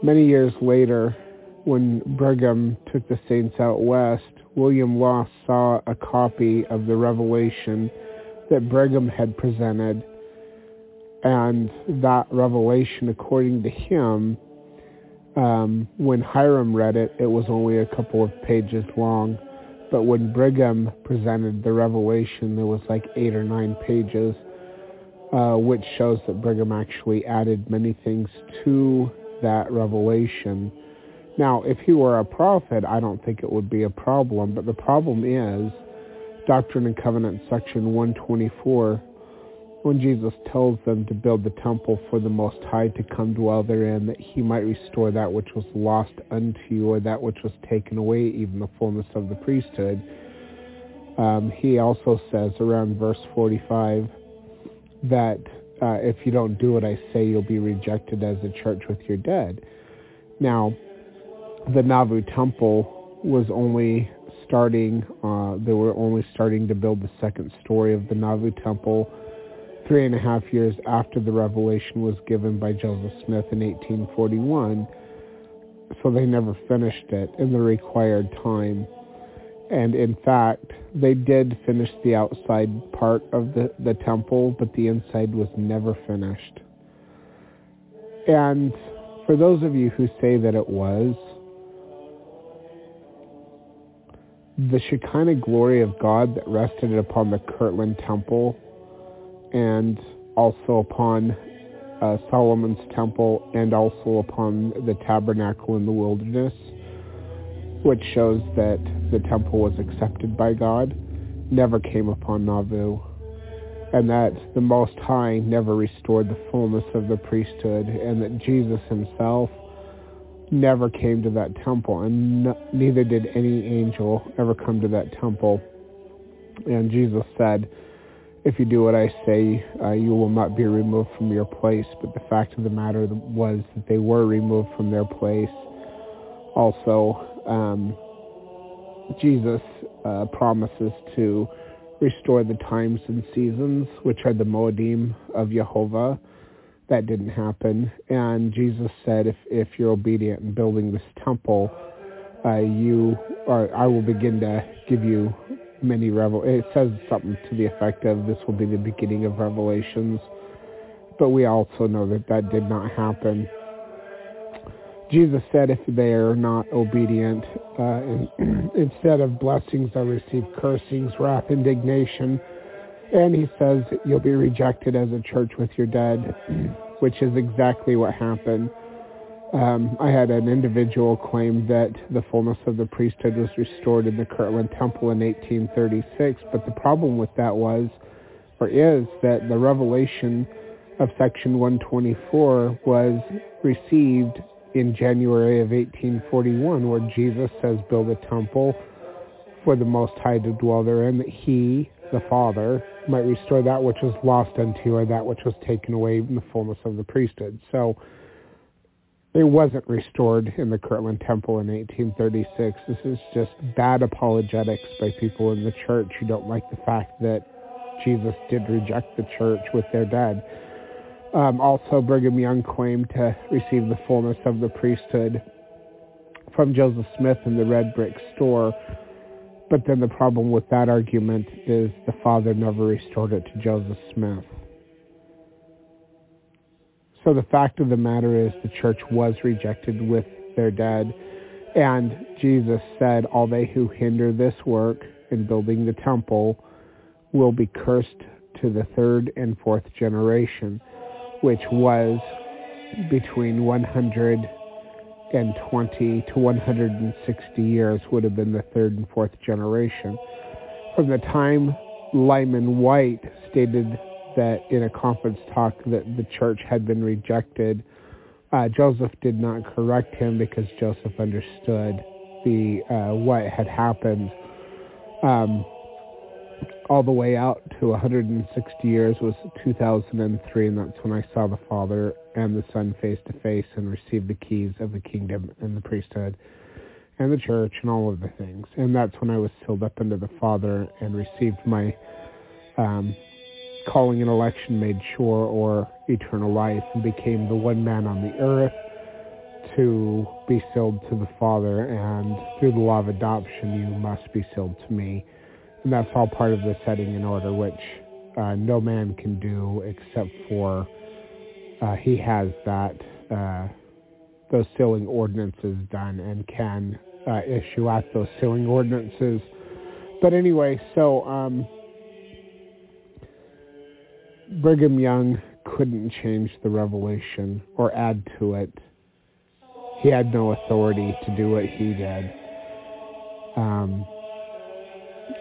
Many years later, when Brigham took the saints out west, William Law saw a copy of the revelation that Brigham had presented, and that revelation, according to him, um, when Hyrum read it, it was only a couple of pages long. But when Brigham presented the revelation, there was like eight or nine pages, uh, which shows that Brigham actually added many things to that revelation. Now, if he were a prophet, I don't think it would be a problem. But the problem is Doctrine and Covenants, section 124 when Jesus tells them to build the temple for the Most High to come dwell therein, that he might restore that which was lost unto you, or that which was taken away, even the fullness of the priesthood. Um, he also says around verse 45 that uh, if you don't do what I say, you'll be rejected as a church with your dead. Now, the Nauvoo temple was only starting, uh, they were only starting to build the second story of the Nauvoo temple three and a half years after the revelation was given by Joseph Smith in 1841. So they never finished it in the required time. And in fact, they did finish the outside part of the, the temple, but the inside was never finished. And for those of you who say that it was, the Shekinah glory of God that rested upon the Kirtland Temple and also upon uh, Solomon's temple and also upon the tabernacle in the wilderness, which shows that the temple was accepted by God, never came upon Nauvoo, and that the Most High never restored the fullness of the priesthood, and that Jesus himself never came to that temple, and neither did any angel ever come to that temple. And Jesus said, if you do what I say, uh, you will not be removed from your place. But the fact of the matter was that they were removed from their place. Also, um, Jesus uh, promises to restore the times and seasons, which are the Moedim of Jehovah. That didn't happen. And Jesus said, if, if you're obedient in building this temple, uh, you are, I will begin to give you many revel. It says something to the effect of this will be the beginning of revelations, but we also know that that did not happen. Jesus said, if they are not obedient, uh, instead of blessings, they'll receive cursings, wrath, indignation. And he says you'll be rejected as a church with your dead, which is exactly what happened. Um, I had an individual claim that the fullness of the priesthood was restored in the Kirtland Temple in 1836, but the problem with that was, or is, that the revelation of Section 124 was received in January of 1841, where Jesus says, build a temple for the Most High to dwell therein, that he, the Father, might restore that which was lost unto or that which was taken away in the fullness of the priesthood. So it wasn't restored in the Kirtland Temple in 1836. This is just bad apologetics by people in the church who don't like the fact that Jesus did reject the church with their dead. Um, also, Brigham Young claimed to receive the fullness of the priesthood from Joseph Smith in the red brick store. But then the problem with that argument is the father never restored it to Joseph Smith. So the fact of the matter is the church was rejected with their dead. And Jesus said, all they who hinder this work in building the temple will be cursed to the third and fourth generation, which was between 120 to 160 years would have been the third and fourth generation. From the time Lyman Wight stated that in a conference talk that the church had been rejected. Uh, Joseph did not correct him because Joseph understood the uh, what had happened. Um, all the way out to 160 years was 2003, and that's when I saw the Father and the Son face to face and received the keys of the kingdom and the priesthood and the church and all of the things. And that's when I was sealed up into the Father and received my um, calling and election made sure or eternal life and became the one man on the earth to be sealed to the Father, and through the law of adoption, you must be sealed to me. And that's all part of the setting in order, which uh, no man can do except for uh, he has that uh, those sealing ordinances done and can uh, issue out those sealing ordinances. But anyway, so um, Brigham Young couldn't change the revelation or add to it. He had no authority to do what he did, um,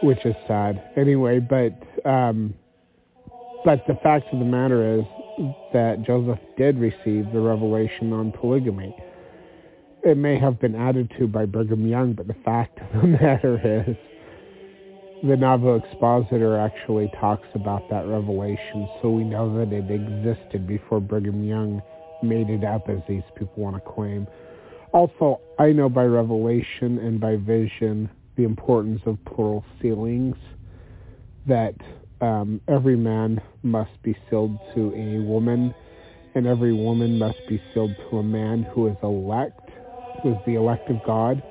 which is sad. Anyway, but um, but the fact of the matter is that Joseph did receive the revelation on polygamy. It may have been added to by Brigham Young, but the fact of the matter is the Nauvoo Expositor actually talks about that revelation, so we know that it existed before Brigham Young made it up as these people want to claim. Also, I know by revelation and by vision the importance of plural sealings, that um, every man must be sealed to a woman, and every woman must be sealed to a man who is elect, who is the elect of God,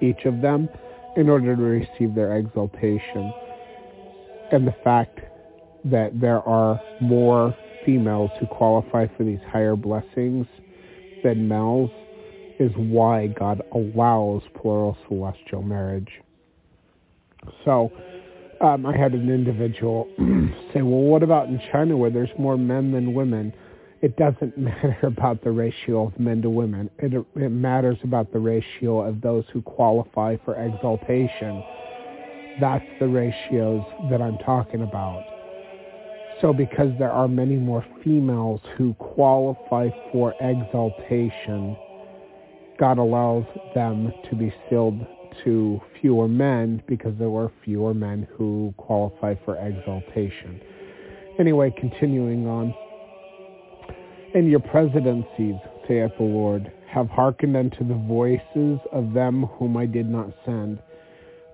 each of them in order to receive their exaltation. And the fact that there are more females who qualify for these higher blessings than males is why God allows plural celestial marriage. So um, I had an individual say, well, what about in China where there's more men than women? it doesn't matter about the ratio of men to women. It, it matters about the ratio of those who qualify for exaltation. That's the ratios that I'm talking about. So because there are many more females who qualify for exaltation, God allows them to be sealed to fewer men because there were fewer men who qualify for exaltation. Anyway, continuing on. And your presidencies, saith the Lord, have hearkened unto the voices of them whom I did not send.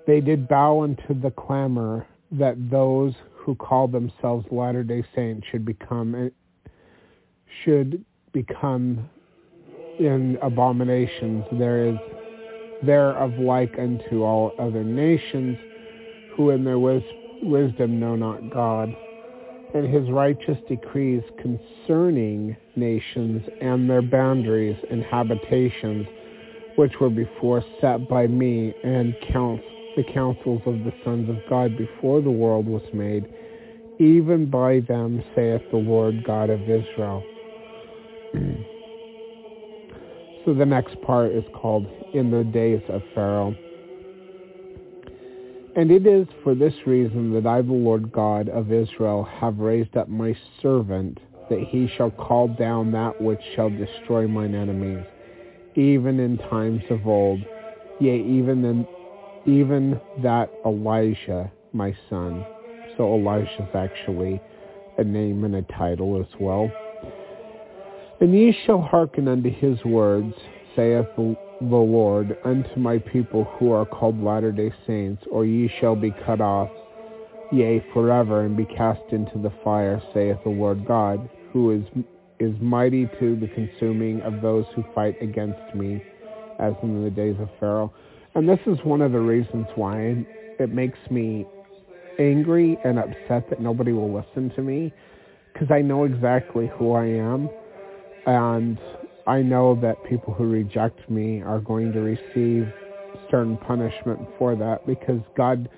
They did bow unto the clamor that those who call themselves Latter-day Saints should become should become in abominations. There is there of like unto all other nations, who in their wis- wisdom know not God and his righteous decrees concerning nations and their boundaries and habitations, which were before set by me and count the counsels of the sons of God before the world was made, even by them saith the Lord God of Israel. so the next part is called In the Days of Pharaoh. And it is for this reason that I, the Lord God of Israel, have raised up my servant, that he shall call down that which shall destroy mine enemies, even in times of old, yea, even in, even that Elijah, my son. So Elijah is actually a name and a title as well. And ye shall hearken unto his words, saith the Lord unto my people who are called Latter-day Saints, or ye shall be cut off, yea, forever, and be cast into the fire, saith the Lord God, who is is mighty to the consuming of those who fight against me, as in the days of Pharaoh. And this is one of the reasons why it makes me angry and upset that nobody will listen to me, because I know exactly who I am, and I know that people who reject me are going to receive certain punishment for that because God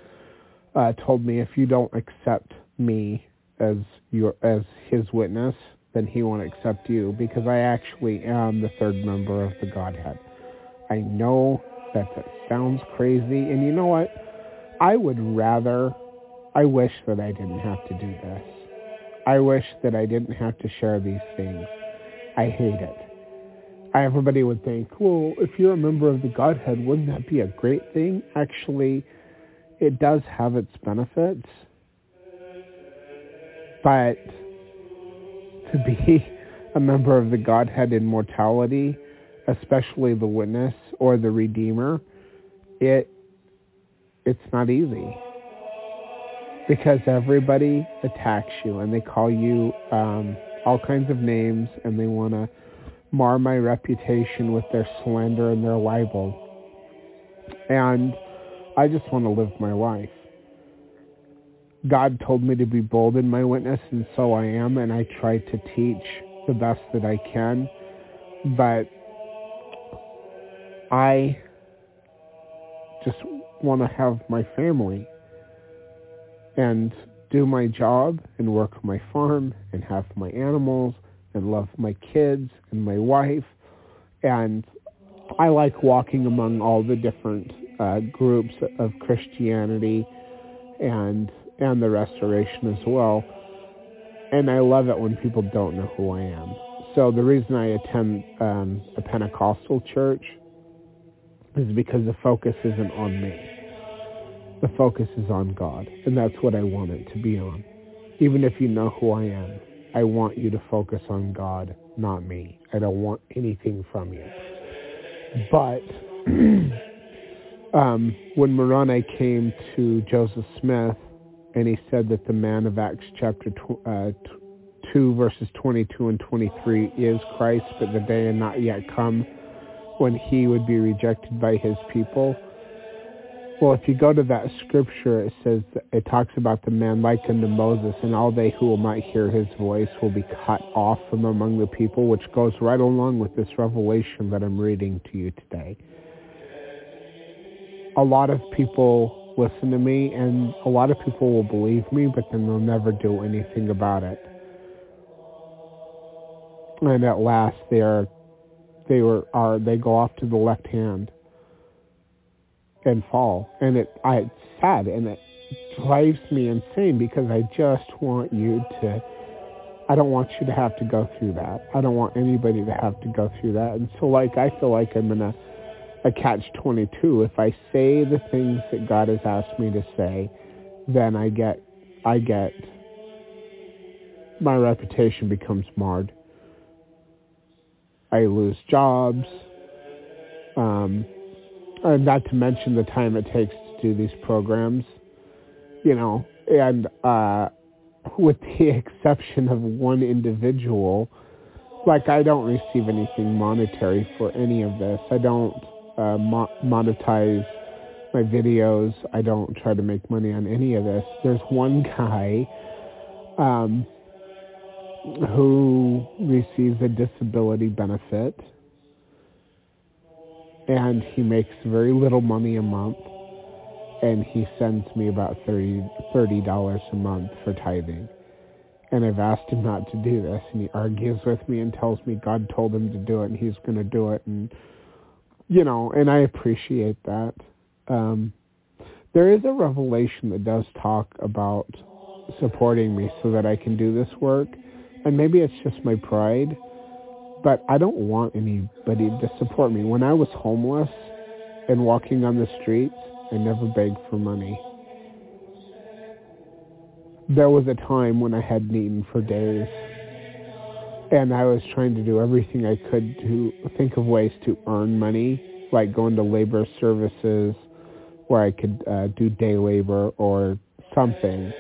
uh, told me if you don't accept me as your as His witness, then He won't accept you because I actually am the third member of the Godhead. I know that that sounds crazy, and you know what? I would rather. I wish that I didn't have to do this. I wish that I didn't have to share these things. I hate it everybody would think, well, if you're a member of the Godhead, wouldn't that be a great thing? Actually, it does have its benefits. But to be a member of the Godhead in mortality, especially the witness or the Redeemer, it it's not easy. because everybody attacks you and they call you um, all kinds of names and they want to mar my reputation with their slander and their libel. And I just want to live my life. God told me to be bold in my witness, and so I am, and I try to teach the best that I can. But I just want to have my family and do my job and work my farm and have my animals and love my kids and my wife. And I like walking among all the different uh, groups of Christianity and and the restoration as well. And I love it when people don't know who I am. So the reason I attend um, a Pentecostal church is because the focus isn't on me the focus is on God. And that's what I want it to be on. Even if you know who I am, I want you to focus on God, not me. I don't want anything from you. But um, when Moroni came to Joseph Smith and he said that the man of Acts chapter tw- uh, 2 verses 22 and 23 is Christ, but the day had not yet come when he would be rejected by his people, well, if you go to that scripture, it says it talks about the man like unto Moses, and all they who will not hear his voice will be cut off from among the people, which goes right along with this revelation that I'm reading to you today. A lot of people listen to me, and a lot of people will believe me, but then they'll never do anything about it. And at last, they are, they were, are, they go off to the left hand and fall. And it, I, it's sad and it drives me insane because I just want you to, I don't want you to have to go through that. I don't want anybody to have to go through that. And so like, I feel like I'm in a, a catch-22. If I say the things that God has asked me to say, then I get, I get, my reputation becomes marred. I lose jobs. Um, uh, not to mention the time it takes to do these programs, you know, and uh, with the exception of one individual, like I don't receive anything monetary for any of this. I don't uh, mo- monetize my videos. I don't try to make money on any of this. There's one guy um, who receives a disability benefit and he makes very little money a month and he sends me about thirty dollars a month for tithing. And I've asked him not to do this, and he argues with me and tells me God told him to do it, and he's going to do it, and you know, and I appreciate that. Um, there is a revelation that does talk about supporting me so that I can do this work, and maybe it's just my pride, but I don't want anybody to support me. When I was homeless and walking on the streets, I never begged for money. There was a time when I hadn't eaten for days, and I was trying to do everything I could to think of ways to earn money, like going to labor services where I could uh, do day labor or something.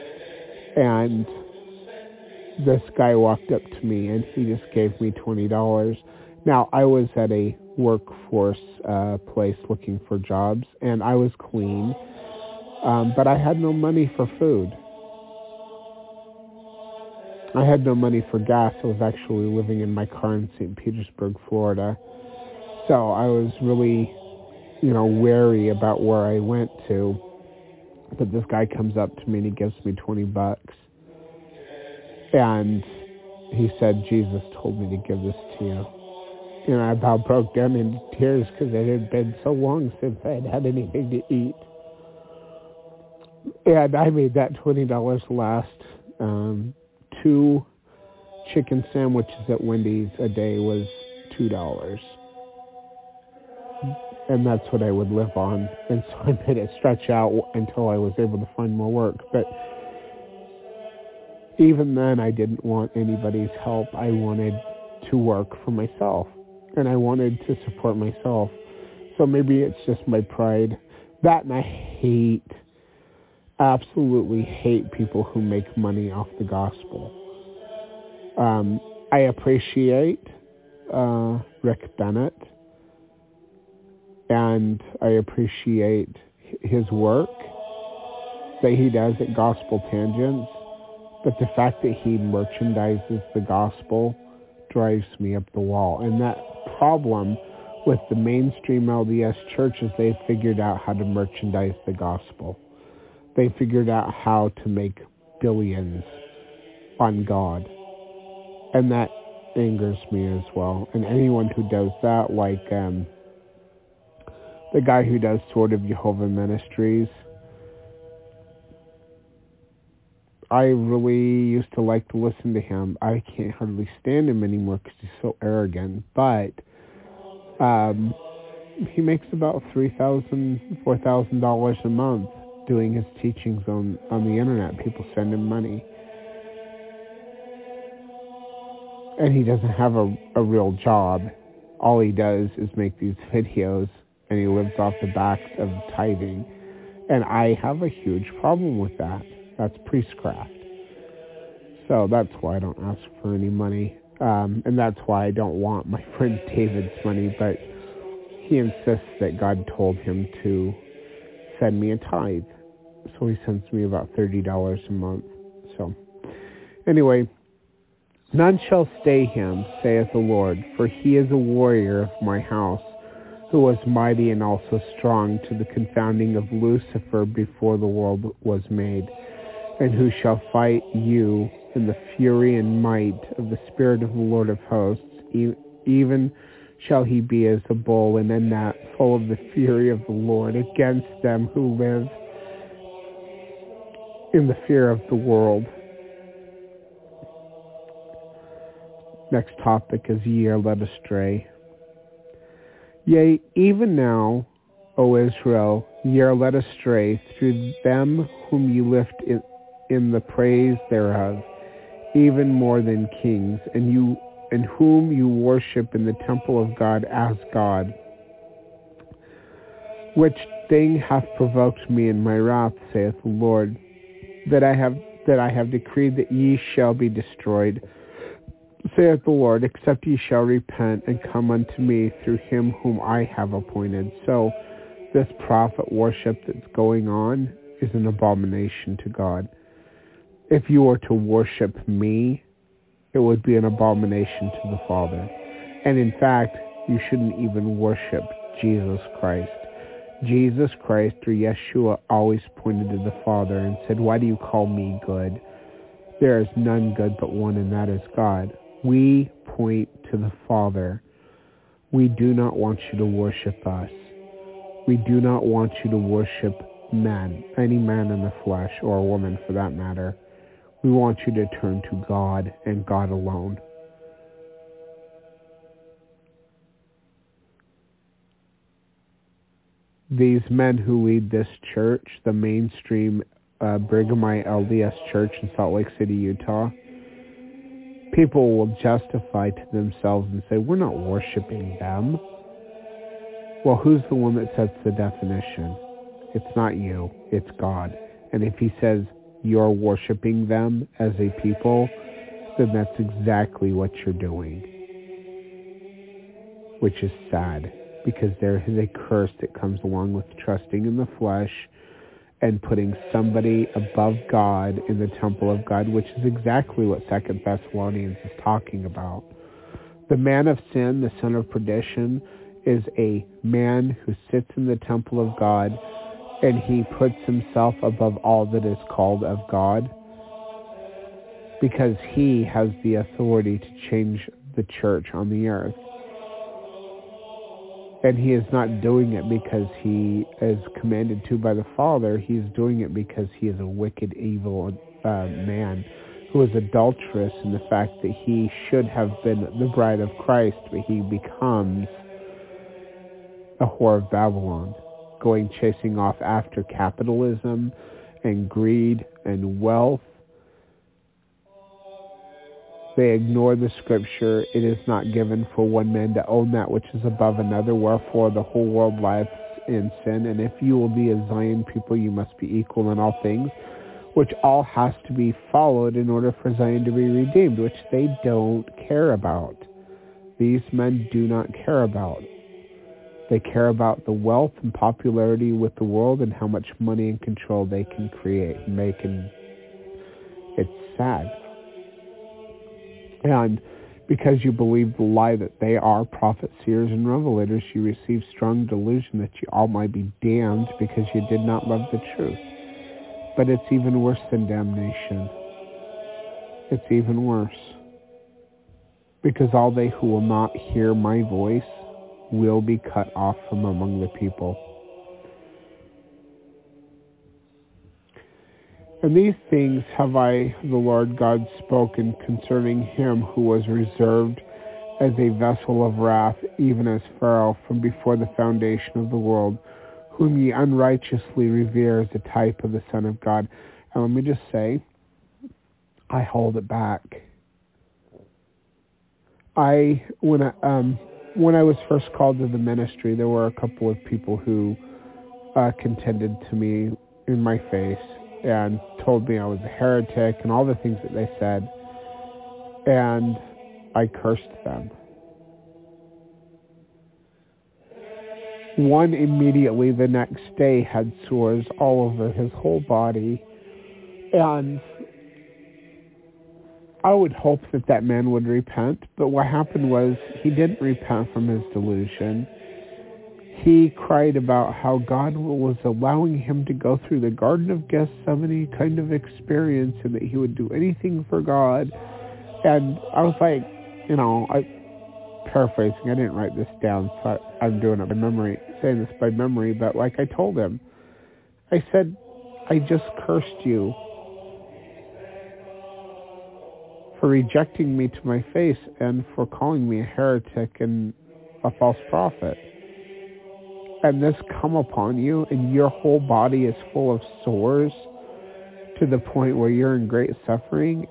And this guy walked up to me and he just gave me twenty dollars. Now I was at a workforce uh, place looking for jobs, and I was clean, um, but I had no money for food. I had no money for gas. I was actually living in my car in St. Petersburg, Florida. So I was really, you know, wary about where I went to. But this guy comes up to me and he gives me 20 bucks. And he said, Jesus told me to give this to you. And I about broke down into tears because it had been so long since I had had anything to eat. And I made that $20 last. Um, two chicken sandwiches at Wendy's a day was $2. And that's what I would live on. And so I made it stretch out until I was able to find more work. But even then I didn't want anybody's help. I wanted to work for myself and I wanted to support myself. So maybe it's just my pride. That and I hate absolutely hate people who make money off the gospel. Um, I appreciate uh, Rick Bennett, and I appreciate his work that he does at Gospel Tangents, but the fact that he merchandises the gospel drives me up the wall. And that problem with the mainstream LDS churches, they figured out how to merchandise the gospel. They figured out how to make billions on God. And that angers me as well. And anyone who does that, like um, the guy who does Sword of Jehovah Ministries, I really used to like to listen to him. I can't hardly stand him anymore because he's so arrogant. But um, he makes about three thousand, four thousand dollars a month doing his teachings on on the internet. People send him money, and he doesn't have a a real job. All he does is make these videos, and he lives off the backs of tithing. And I have a huge problem with that. That's priestcraft. So that's why I don't ask for any money. Um, and that's why I don't want my friend David's money, but he insists that God told him to send me a tithe. So he sends me about $30 a month. So anyway, none shall stay him, saith the Lord, for he is a warrior of my house, who was mighty and also strong to the confounding of Lucifer before the world was made and who shall fight you in the fury and might of the Spirit of the Lord of hosts, even shall he be as a bull, and in that full of the fury of the Lord against them who live in the fear of the world. Next topic is ye are led astray. Yea, even now, O Israel, ye are led astray through them whom ye lift in, in the praise thereof, even more than kings, and you and whom you worship in the temple of God as God. Which thing hath provoked me in my wrath, saith the Lord, that I have that I have decreed that ye shall be destroyed, saith the Lord, except ye shall repent and come unto me through him whom I have appointed. So this prophet worship that's going on is an abomination to God if you were to worship me, it would be an abomination to the Father. And in fact, you shouldn't even worship Jesus Christ. Jesus Christ or Yeshua always pointed to the Father and said, why do you call me good? There is none good but one, and that is God. We point to the Father. We do not want you to worship us. We do not want you to worship men, any man in the flesh, or a woman for that matter. We want you to turn to God and God alone. These men who lead this church, the mainstream uh, Brighamite LDS Church in Salt Lake City, Utah, people will justify to themselves and say, we're not worshiping them. Well, who's the one that sets the definition? It's not you. It's God. And if he says, you're worshiping them as a people, then that's exactly what you're doing. Which is sad because there is a curse that comes along with trusting in the flesh and putting somebody above God in the temple of God, which is exactly what Second Thessalonians is talking about. The man of sin, the son of perdition, is a man who sits in the temple of God and he puts himself above all that is called of God because he has the authority to change the church on the earth. And he is not doing it because he is commanded to by the Father. He is doing it because he is a wicked, evil uh, man who is adulterous in the fact that he should have been the bride of Christ, but he becomes a whore of Babylon going chasing off after capitalism and greed and wealth. They ignore the scripture. It is not given for one man to own that which is above another. Wherefore the whole world lies in sin. And if you will be a Zion people, you must be equal in all things, which all has to be followed in order for Zion to be redeemed, which they don't care about. These men do not care about. They care about the wealth and popularity with the world and how much money and control they can create and make. And it's sad. And because you believe the lie that they are prophets, seers, and revelators, you receive strong delusion that you all might be damned because you did not love the truth. But it's even worse than damnation. It's even worse. Because all they who will not hear my voice will be cut off from among the people. And these things have I, the Lord God, spoken concerning him who was reserved as a vessel of wrath, even as Pharaoh from before the foundation of the world, whom ye unrighteously revere as a type of the Son of God. And let me just say, I hold it back. I when I um when I was first called to the ministry, there were a couple of people who uh, contended to me in my face and told me I was a heretic and all the things that they said. And I cursed them. One immediately the next day had sores all over his whole body. And I would hope that that man would repent. But what happened was he didn't repent from his delusion he cried about how God was allowing him to go through the Garden of Gethsemane kind of experience and that he would do anything for God. And I was like, you know, I paraphrasing, I didn't write this down, so I, I'm doing it by memory, saying this by memory, but like I told him, I said, I just cursed you for rejecting me to my face and for calling me a heretic and a false prophet and this come upon you and your whole body is full of sores to the point where you're in great suffering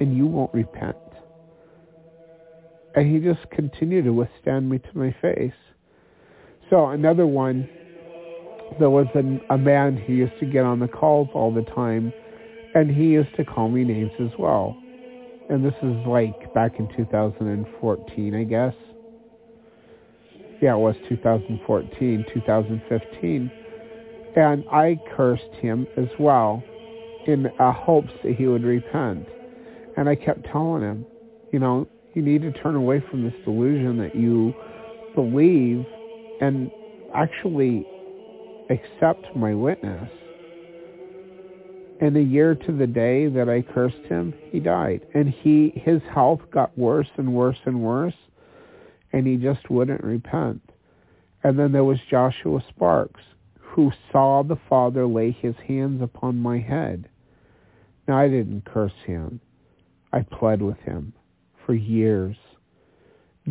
and you won't repent. And he just continued to withstand me to my face. So another one, there was a, a man who used to get on the calls all the time, and he used to call me names as well. And this is like back in 2014, I guess yeah, it was 2014, 2015. And I cursed him as well in uh, hopes that he would repent. And I kept telling him, you know, you need to turn away from this delusion that you believe and actually accept my witness. And a year to the day that I cursed him, he died. And he his health got worse and worse and worse and he just wouldn't repent. And then there was Joshua Sparks, who saw the Father lay his hands upon my head. Now, I didn't curse him. I pled with him for years.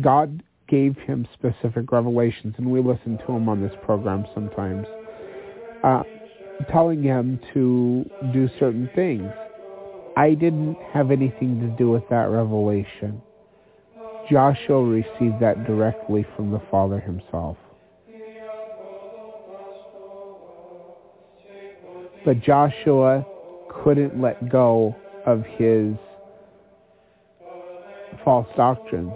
God gave him specific revelations, and we listen to him on this program sometimes, uh, telling him to do certain things. I didn't have anything to do with that revelation. Joshua received that directly from the Father himself. But Joshua couldn't let go of his false doctrines.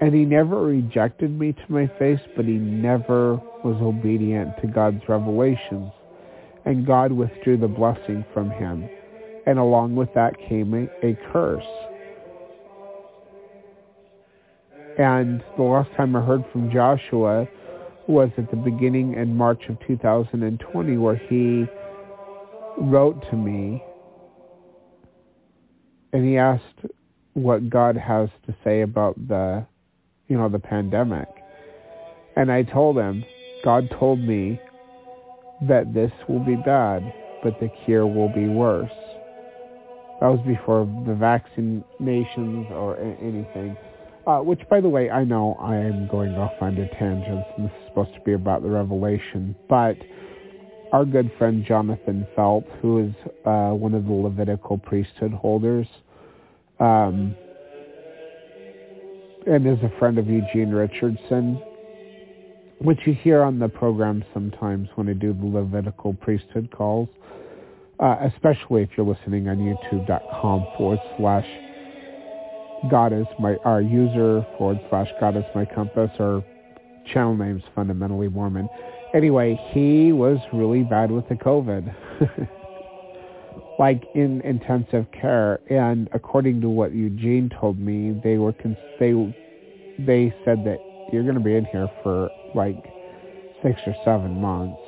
And he never rejected me to my face, but he never was obedient to God's revelations. And God withdrew the blessing from him and along with that came a, a curse. And the last time I heard from Joshua was at the beginning in March of 2020 where he wrote to me and he asked what God has to say about the, you know, the pandemic. And I told him, God told me that this will be bad, but the cure will be worse. That was before the vaccinations or anything. Uh, which, by the way, I know I am going off onto tangents, and this is supposed to be about the revelation, but our good friend Jonathan Felt, who is uh, one of the Levitical priesthood holders, um, and is a friend of Eugene Richardson, which you hear on the program sometimes when I do the Levitical priesthood calls, uh, especially if you're listening on youtube.com forward slash God is my, our user forward slash God is my compass or channel name's fundamentally Mormon. Anyway, he was really bad with the COVID. like in intensive care and according to what Eugene told me they were cons- they they said that you're going to be in here for like 6 or 7 months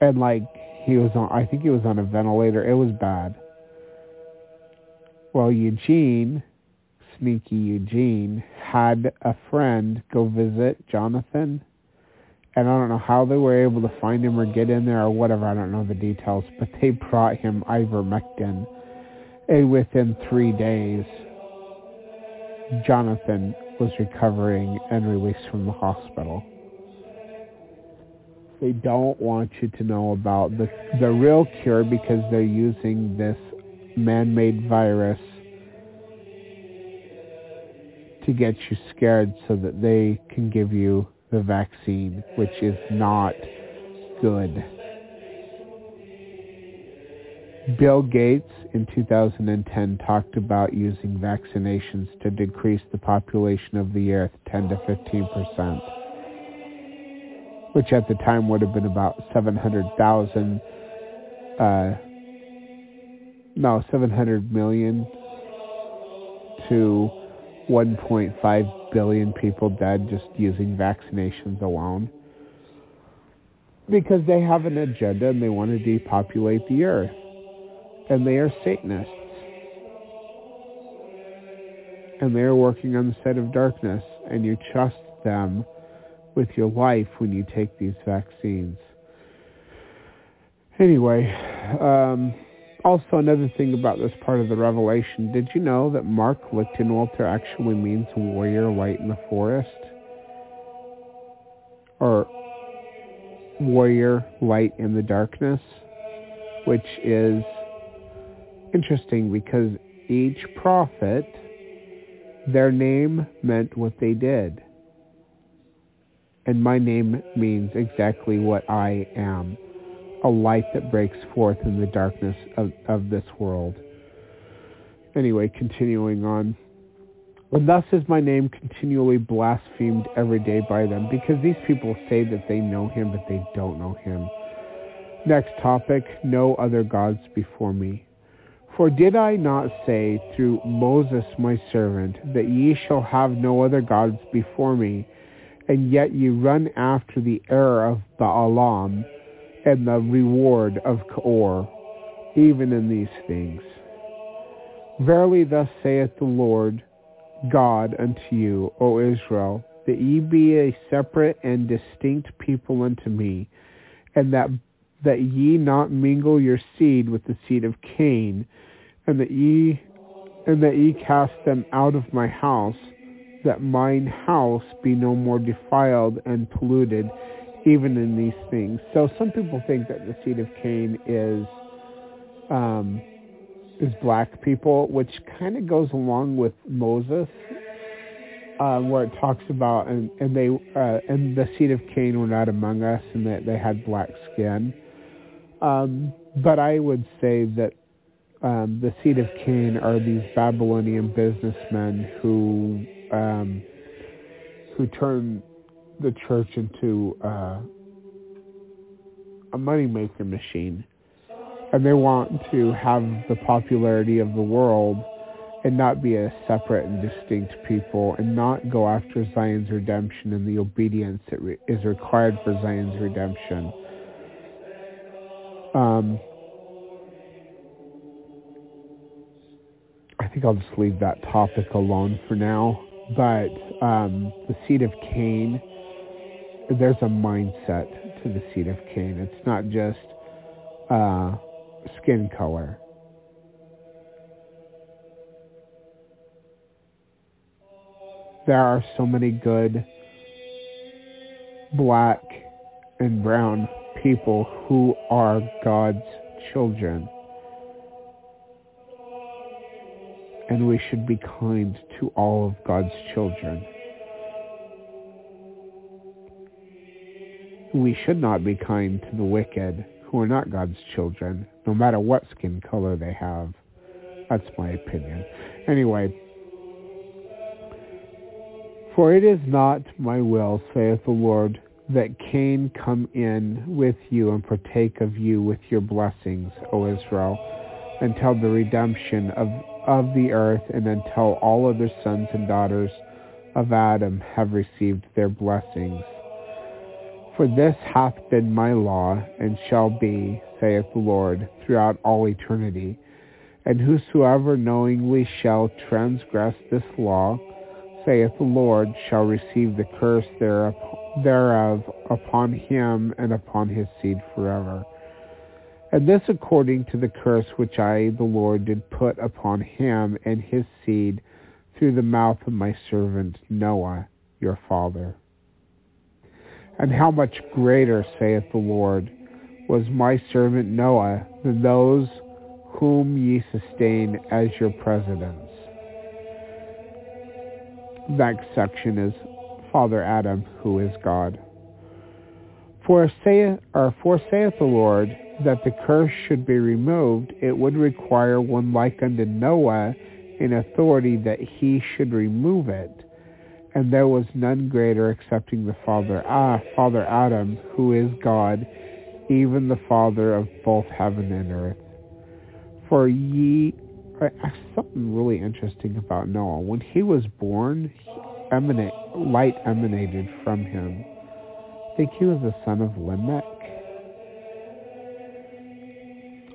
and like he was on I think he was on a ventilator it was bad well Eugene sneaky Eugene had a friend go visit Jonathan and I don't know how they were able to find him or get in there or whatever. I don't know the details, but they brought him ivermectin. And within three days, Jonathan was recovering and released from the hospital. They don't want you to know about the the real cure because they're using this man-made virus to get you scared so that they can give you the vaccine, which is not good. Bill Gates in 2010 talked about using vaccinations to decrease the population of the earth 10 to 15 percent, which at the time would have been about 700,000, uh, no, 700 million to 1.5 billion people dead just using vaccinations alone. Because they have an agenda and they want to depopulate the earth. And they are Satanists. And they are working on the side of darkness. And you trust them with your life when you take these vaccines. Anyway, um, also, another thing about this part of the Revelation, did you know that Mark Lichtenwalter actually means warrior light in the forest? Or warrior light in the darkness? Which is interesting because each prophet, their name meant what they did. And my name means exactly what I am a light that breaks forth in the darkness of, of this world. Anyway, continuing on. And thus is my name continually blasphemed every day by them, because these people say that they know him, but they don't know him. Next topic, no other gods before me. For did I not say through Moses my servant, that ye shall have no other gods before me, and yet ye run after the error of Balaam, and the reward of Kor, even in these things. Verily thus saith the Lord God unto you, O Israel, that ye be a separate and distinct people unto me, and that that ye not mingle your seed with the seed of Cain, and that ye and that ye cast them out of my house, that mine house be no more defiled and polluted, even in these things. So some people think that the seed of Cain is um, is black people, which kind of goes along with Moses, uh, where it talks about and and they uh, and the seed of Cain were not among us, and that they had black skin. Um, but I would say that um, the seed of Cain are these Babylonian businessmen who um, who turn the church into uh, a moneymaker machine. And they want to have the popularity of the world and not be a separate and distinct people and not go after Zion's redemption and the obedience that re- is required for Zion's redemption. Um, I think I'll just leave that topic alone for now. But um, the seed of Cain there's a mindset to the seed of Cain. It's not just uh, skin color. There are so many good black and brown people who are God's children. and we should be kind to all of God's children. We should not be kind to the wicked who are not God's children, no matter what skin color they have. That's my opinion. Anyway, for it is not my will, saith the Lord, that Cain come in with you and partake of you with your blessings, O Israel, until the redemption of, of the earth and until all other sons and daughters of Adam have received their blessings. For this hath been my law, and shall be, saith the Lord, throughout all eternity. And whosoever knowingly shall transgress this law, saith the Lord, shall receive the curse thereof upon him and upon his seed forever. And this according to the curse which I, the Lord, did put upon him and his seed through the mouth of my servant Noah, your father. And how much greater, saith the Lord, was my servant Noah than those whom ye sustain as your presidents. That section is Father Adam, who is God. For saith, or for saith the Lord, that the curse should be removed, it would require one like unto Noah in authority that he should remove it and there was none greater excepting the Father, ah, Father Adam, who is God, even the Father of both heaven and earth. For ye, something really interesting about Noah. When he was born, emanate, light emanated from him. I think he was the son of Lamech.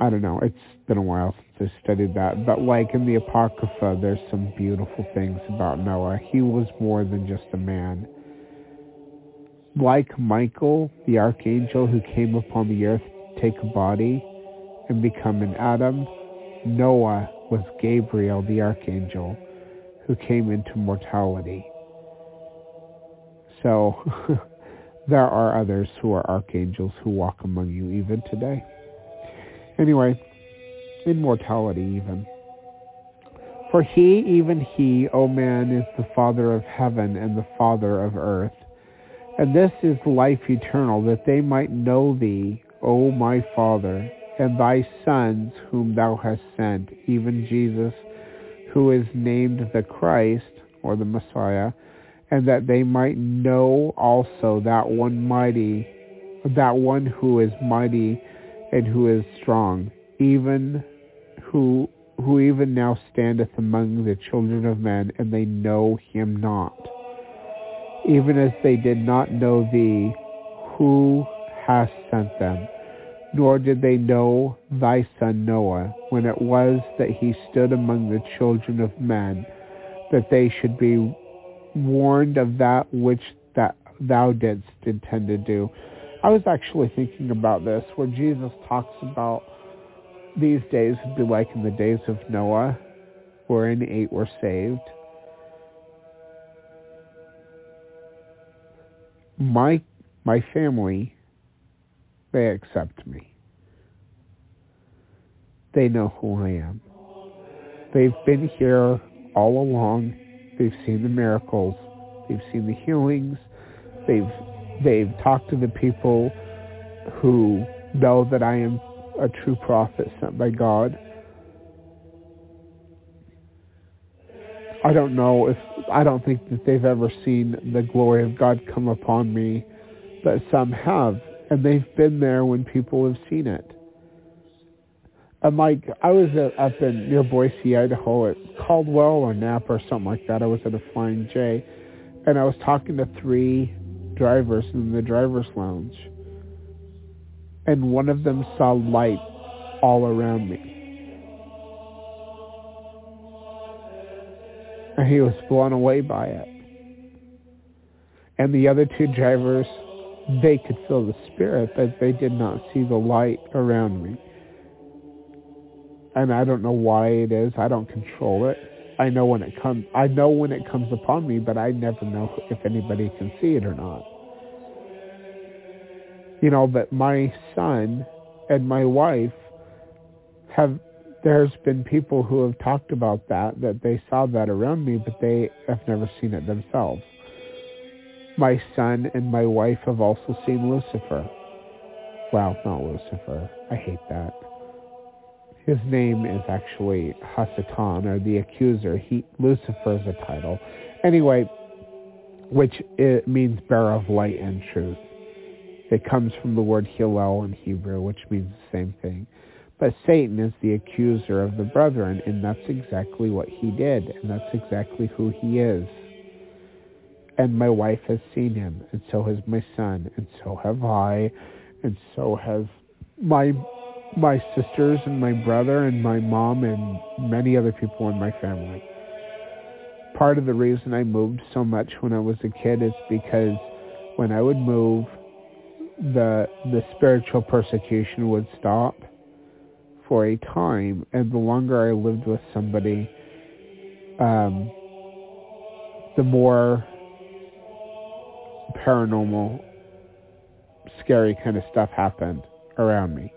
I don't know. It's been a while since I studied that. But like in the Apocrypha, there's some beautiful things about Noah. He was more than just a man. Like Michael, the archangel who came upon the earth to take a body and become an Adam, Noah was Gabriel, the archangel, who came into mortality. So there are others who are archangels who walk among you even today. Anyway, immortality even. For he, even he, O man, is the Father of heaven and the Father of earth. And this is life eternal, that they might know thee, O my Father, and thy sons whom thou hast sent, even Jesus, who is named the Christ, or the Messiah, and that they might know also that one mighty, that one who is mighty and who is strong, even who who even now standeth among the children of men, and they know him not. Even as they did not know thee, who hast sent them, nor did they know thy son Noah, when it was that he stood among the children of men, that they should be warned of that which that thou didst intend to do. I was actually thinking about this, where Jesus talks about these days would be like in the days of Noah, wherein eight were saved. My my family, they accept me. They know who I am. They've been here all along. They've seen the miracles. They've seen the healings. They've they've talked to the people who know that I am a true prophet sent by God. I don't know if I don't think that they've ever seen the glory of God come upon me, but some have, and they've been there when people have seen it. And like I was up in near Boise, Idaho, at Caldwell or Nampa or something like that. I was at a Flying J, and I was talking to three drivers in the driver's lounge and one of them saw light all around me. And he was blown away by it. And the other two drivers, they could feel the spirit, but they did not see the light around me. And I don't know why it is. I don't control it. I know when it comes. I know when it comes upon me, but I never know if anybody can see it or not you know, but my son and my wife have there's been people who have talked about that, that they saw that around me, but they have never seen it themselves. My son and my wife have also seen Lucifer. Well, not Lucifer. I hate that. His name is actually Hasatan, or the accuser. He Lucifer is a title. Anyway, which it means bearer of light and truth. It comes from the word Hillel in Hebrew, which means the same thing. But Satan is the accuser of the brethren, and that's exactly what he did, and that's exactly who he is. And my wife has seen him, and so has my son, and so have I, and so have my my sisters and my brother and my mom and many other people in my family. Part of the reason I moved so much when I was a kid is because when I would move, the the spiritual persecution would stop for a time, and the longer I lived with somebody, um, the more paranormal, scary kind of stuff happened around me.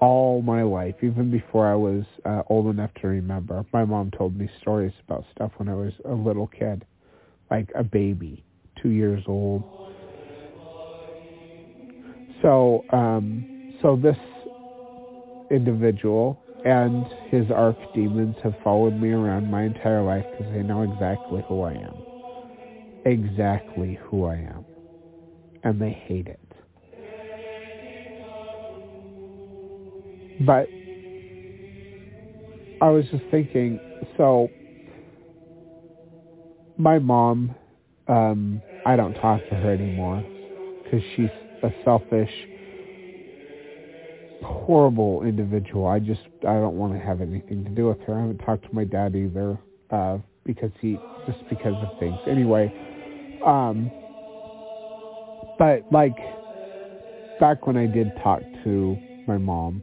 All my life, even before I was uh, old enough to remember, my mom told me stories about stuff when I was a little kid, like a baby, two years old. So, um, so this individual and his archdemons have followed me around my entire life because they know exactly who I am. Exactly who I am. And they hate it. But I was just thinking, so my mom, um, I don't talk to her anymore because she's a selfish, horrible individual. I just I don't want to have anything to do with her. I haven't talked to my dad either uh, because he just because of things. Anyway, um, but like back when I did talk to my mom,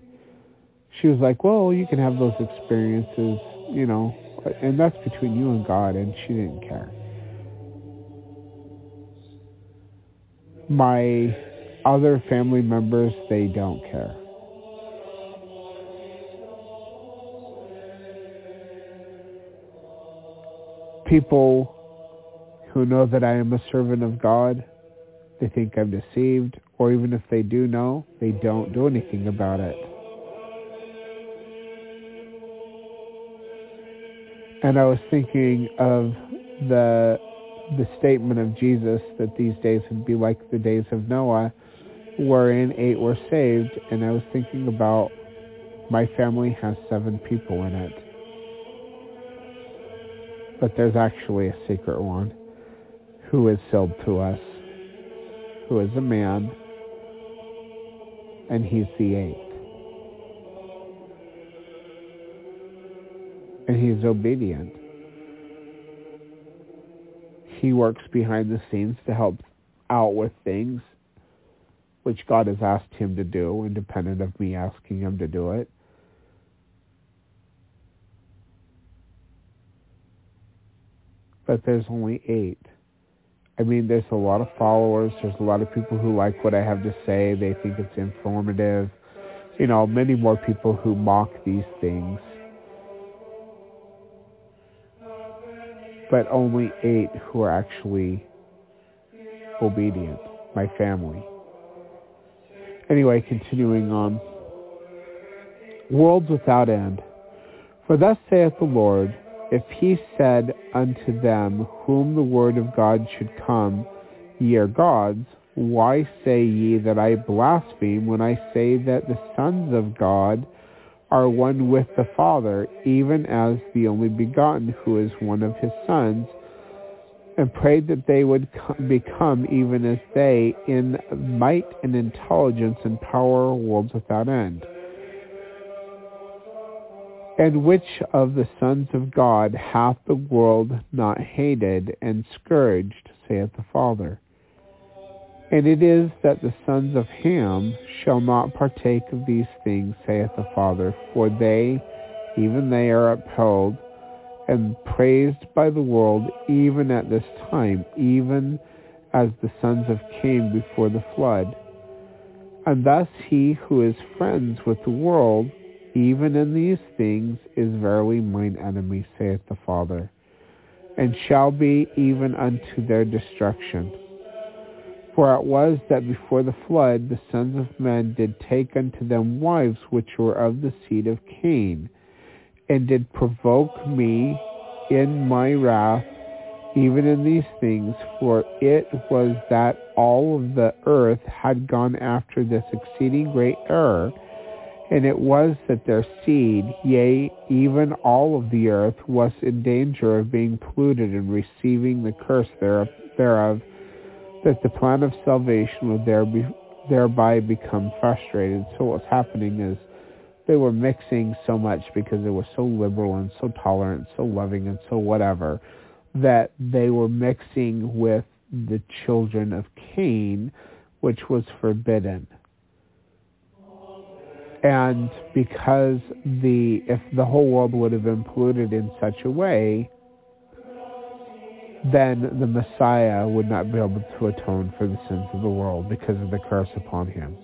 she was like, "Well, you can have those experiences, you know, and that's between you and God," and she didn't care. My other family members, they don't care. people who know that I am a servant of God, they think I'm deceived, or even if they do know, they don't do anything about it. And I was thinking of the the statement of Jesus that these days would be like the days of Noah, wherein eight were saved, and I was thinking about my family has seven people in it but there's actually a secret one who is sealed to us, who is a man, and he's the eighth. And he's obedient. He works behind the scenes to help out with things which God has asked him to do, independent of me asking him to do it. but there's only eight. I mean, there's a lot of followers. There's a lot of people who like what I have to say. They think it's informative. You know, many more people who mock these things. But only eight who are actually obedient. My family. Anyway, continuing on. Worlds without end. For thus saith the Lord, if he said unto them, Whom the word of God should come, Ye are gods, why say ye that I blaspheme when I say that the sons of God are one with the Father, even as the only begotten who is one of his sons, and prayed that they would become even as they in might and intelligence and power worlds without end. And which of the sons of God hath the world not hated and scourged, saith the Father? And it is that the sons of Ham shall not partake of these things, saith the Father, for they, even they are upheld and praised by the world even at this time, even as the sons of Cain before the flood. And thus he who is friends with the world even in these things, is verily mine enemy, saith the Father, and shall be even unto their destruction. For it was that before the flood the sons of men did take unto them wives which were of the seed of Cain, and did provoke me in my wrath even in these things, for it was that all of the earth had gone after this exceeding great error, and it was that their seed, yea, even all of the earth, was in danger of being polluted and receiving the curse thereof, that the plan of salvation would thereby become frustrated. So what's happening is they were mixing so much because they were so liberal and so tolerant, so loving and so whatever, that they were mixing with the children of Cain, which was forbidden. And because the if the whole world would have been polluted in such a way, then the Messiah would not be able to atone for the sins of the world because of the curse upon him.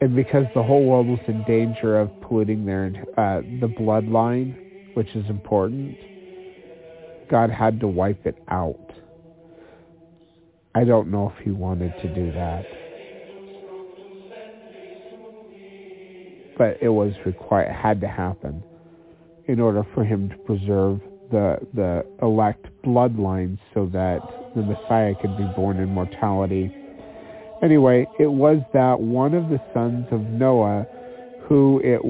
And because the whole world was in danger of polluting their uh, the bloodline, which is important, God had to wipe it out. I don't know if he wanted to do that. But it was required, it had to happen in order for him to preserve the the elect bloodline so that the Messiah could be born in mortality. Anyway, it was that one of the sons of Noah who it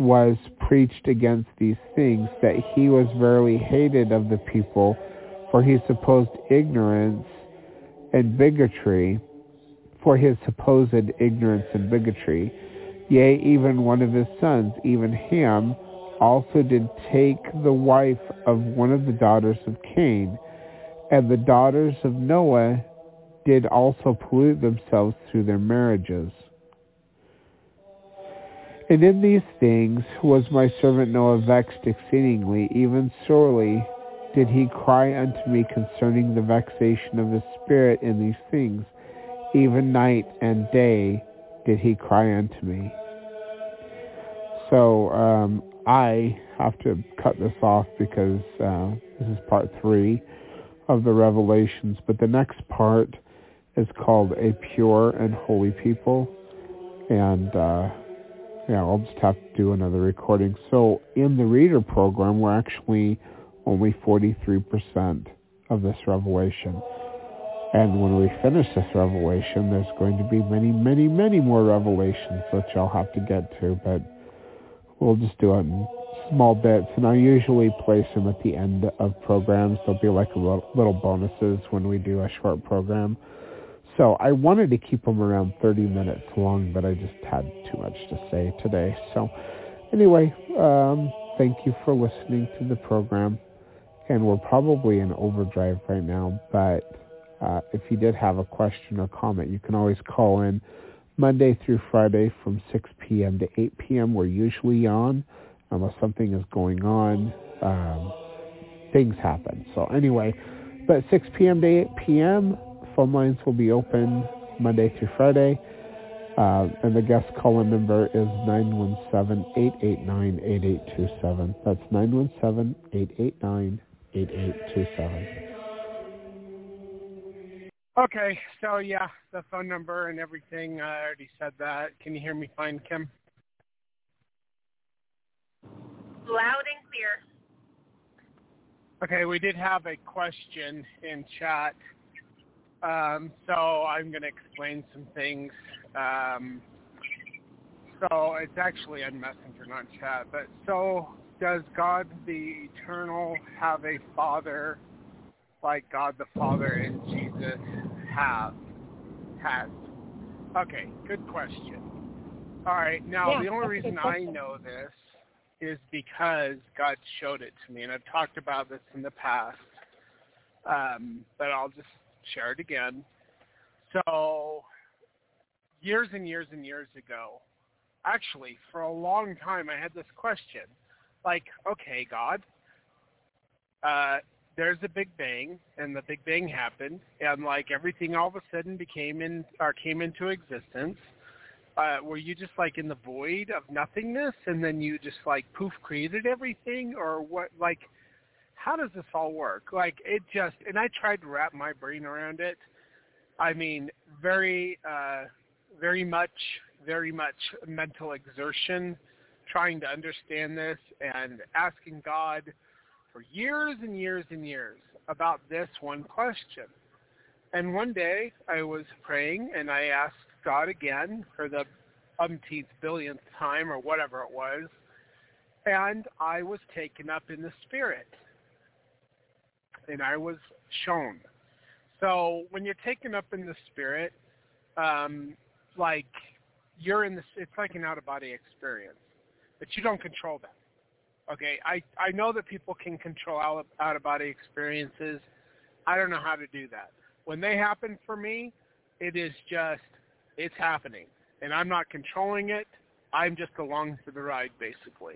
was preached against these things that he was verily hated of the people for his supposed ignorance and bigotry, for his supposed ignorance and bigotry. Yea, even one of his sons, even Ham, also did take the wife of one of the daughters of Cain, and the daughters of Noah did also pollute themselves through their marriages. And in these things was my servant Noah vexed exceedingly, even sorely did he cry unto me concerning the vexation of his spirit in these things. Even night and day did he cry unto me. So um, I have to cut this off because uh, this is part three of the Revelations. But the next part is called A Pure and Holy People. And uh, yeah, I'll just have to do another recording. So in the reader program, we're actually only 43% of this revelation. And when we finish this revelation, there's going to be many, many, many more revelations that y'all have to get to, but we'll just do it in small bits. And I usually place them at the end of programs. They'll be like little bonuses when we do a short program. So I wanted to keep them around 30 minutes long, but I just had too much to say today. So anyway, um, thank you for listening to the program. And we're probably in overdrive right now, but uh, if you did have a question or comment, you can always call in Monday through Friday from 6 p.m. to 8 p.m. We're usually on unless something is going on. Um, things happen. So anyway, but 6 p.m. to 8 p.m., phone lines will be open Monday through Friday. Uh, and the guest call-in number is 917-889-8827. That's 917-889-8827. Okay, so yeah, the phone number and everything, I already said that. Can you hear me fine, Kim? Loud and clear. Okay, we did have a question in chat um, so I'm going to explain some things. Um, so it's actually on Messenger, not chat. But so does God the Eternal have a Father like God the Father and Jesus have has? Okay, good question. All right, now yeah, the only reason I know this is because God showed it to me, and I've talked about this in the past. Um, but I'll just share it again. So years and years and years ago, actually for a long time I had this question. Like, okay, God, uh, there's a big bang and the big bang happened and like everything all of a sudden became in or came into existence. Uh, were you just like in the void of nothingness, and then you just like poof created everything, or what? Like, how does this all work? Like, it just and I tried to wrap my brain around it. I mean, very, uh, very much, very much mental exertion trying to understand this and asking God for years and years and years about this one question. And one day I was praying and I asked God again for the umpteenth billionth time or whatever it was, and I was taken up in the spirit. And I was shown. So when you're taken up in the spirit, um, like you're in the, it's like an out of body experience, but you don't control that. Okay, I I know that people can control out out of body experiences. I don't know how to do that. When they happen for me, it is just it's happening, and I'm not controlling it. I'm just along for the ride, basically.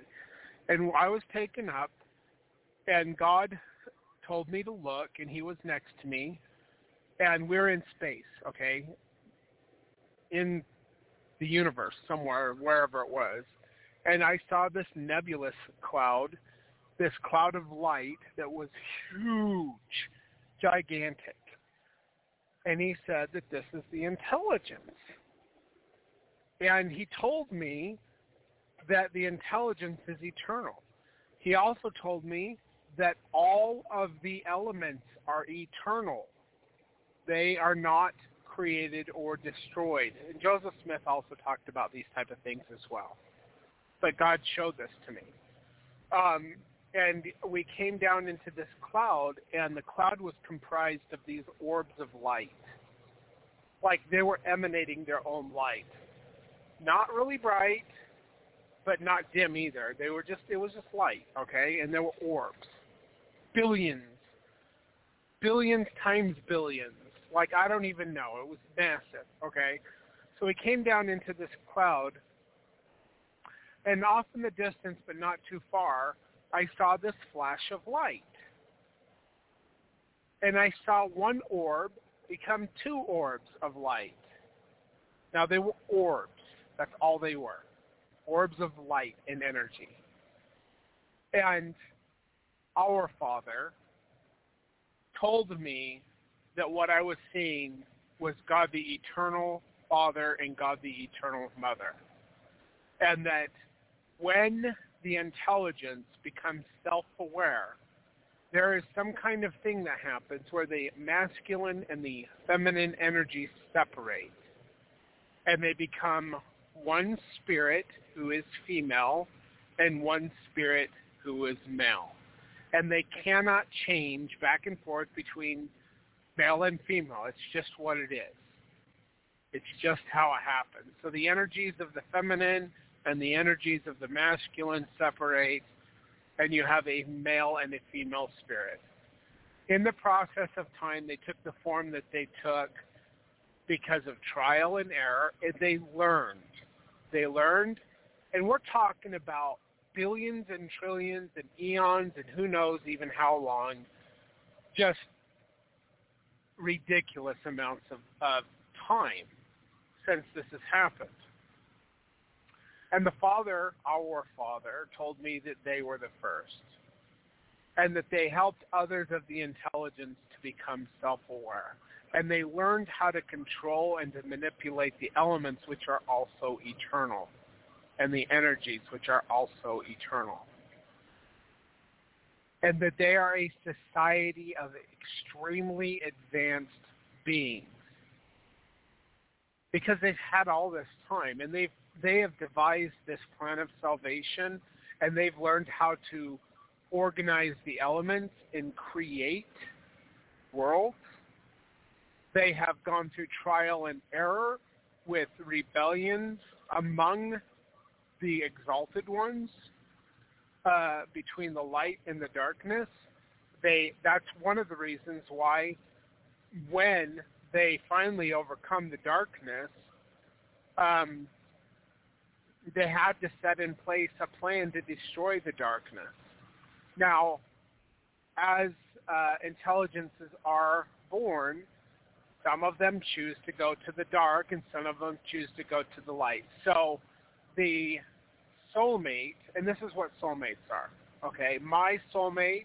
And I was taken up, and God told me to look, and He was next to me, and we're in space, okay, in the universe somewhere, wherever it was and I saw this nebulous cloud, this cloud of light that was huge, gigantic. And he said that this is the intelligence. And he told me that the intelligence is eternal. He also told me that all of the elements are eternal. They are not created or destroyed. And Joseph Smith also talked about these type of things as well but God showed this to me. Um, and we came down into this cloud, and the cloud was comprised of these orbs of light. Like they were emanating their own light. Not really bright, but not dim either. They were just, it was just light, okay? And there were orbs. Billions. Billions times billions. Like, I don't even know. It was massive, okay? So we came down into this cloud, and off in the distance, but not too far, I saw this flash of light. And I saw one orb become two orbs of light. Now they were orbs. That's all they were. Orbs of light and energy. And our Father told me that what I was seeing was God the Eternal Father and God the Eternal Mother. And that when the intelligence becomes self-aware, there is some kind of thing that happens where the masculine and the feminine energies separate and they become one spirit who is female and one spirit who is male. And they cannot change back and forth between male and female. It's just what it is. It's just how it happens. So the energies of the feminine and the energies of the masculine separate, and you have a male and a female spirit. In the process of time, they took the form that they took because of trial and error, and they learned. They learned, and we're talking about billions and trillions and eons and who knows even how long, just ridiculous amounts of, of time since this has happened. And the Father, our Father, told me that they were the first and that they helped others of the intelligence to become self-aware. And they learned how to control and to manipulate the elements which are also eternal and the energies which are also eternal. And that they are a society of extremely advanced beings because they've had all this time and they've they have devised this plan of salvation and they've learned how to organize the elements and create worlds. They have gone through trial and error with rebellions among the exalted ones uh, between the light and the darkness. They that's one of the reasons why when they finally overcome the darkness, um, they had to set in place a plan to destroy the darkness. Now, as uh, intelligences are born, some of them choose to go to the dark and some of them choose to go to the light. So the soulmate, and this is what soulmates are. Okay, my soulmate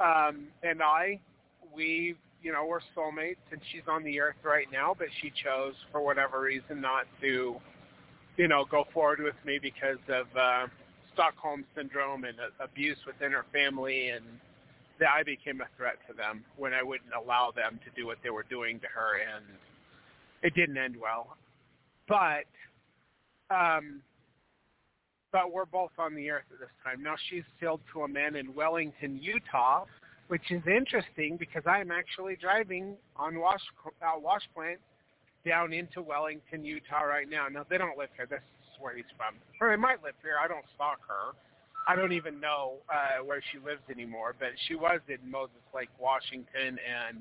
um, and I, we, you know, we're soulmates, and she's on the earth right now, but she chose for whatever reason not to, you know, go forward with me because of uh, Stockholm syndrome and uh, abuse within her family, and that I became a threat to them when I wouldn't allow them to do what they were doing to her, and it didn't end well. But um, but we're both on the earth at this time. Now she's sealed to a man in Wellington, Utah, which is interesting because I am actually driving on Wash uh, Wash Plant down into Wellington, Utah right now. Now they don't live here. This is where he's from. Or they might live here. I don't stalk her. I don't even know uh, where she lives anymore, but she was in Moses Lake, Washington, and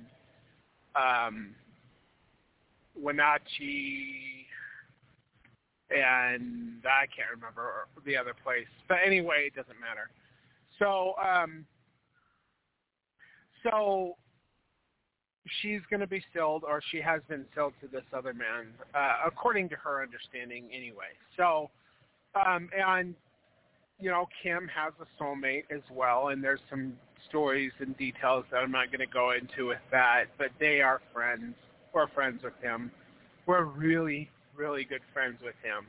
um, Wenatchee, and I can't remember the other place. But anyway, it doesn't matter. So, um, so she's going to be sealed, or she has been sealed to this other man, uh, according to her understanding, anyway. So, um, and you know, Kim has a soulmate as well, and there's some stories and details that I'm not going to go into with that, but they are friends. We're friends with him. We're really, really good friends with him.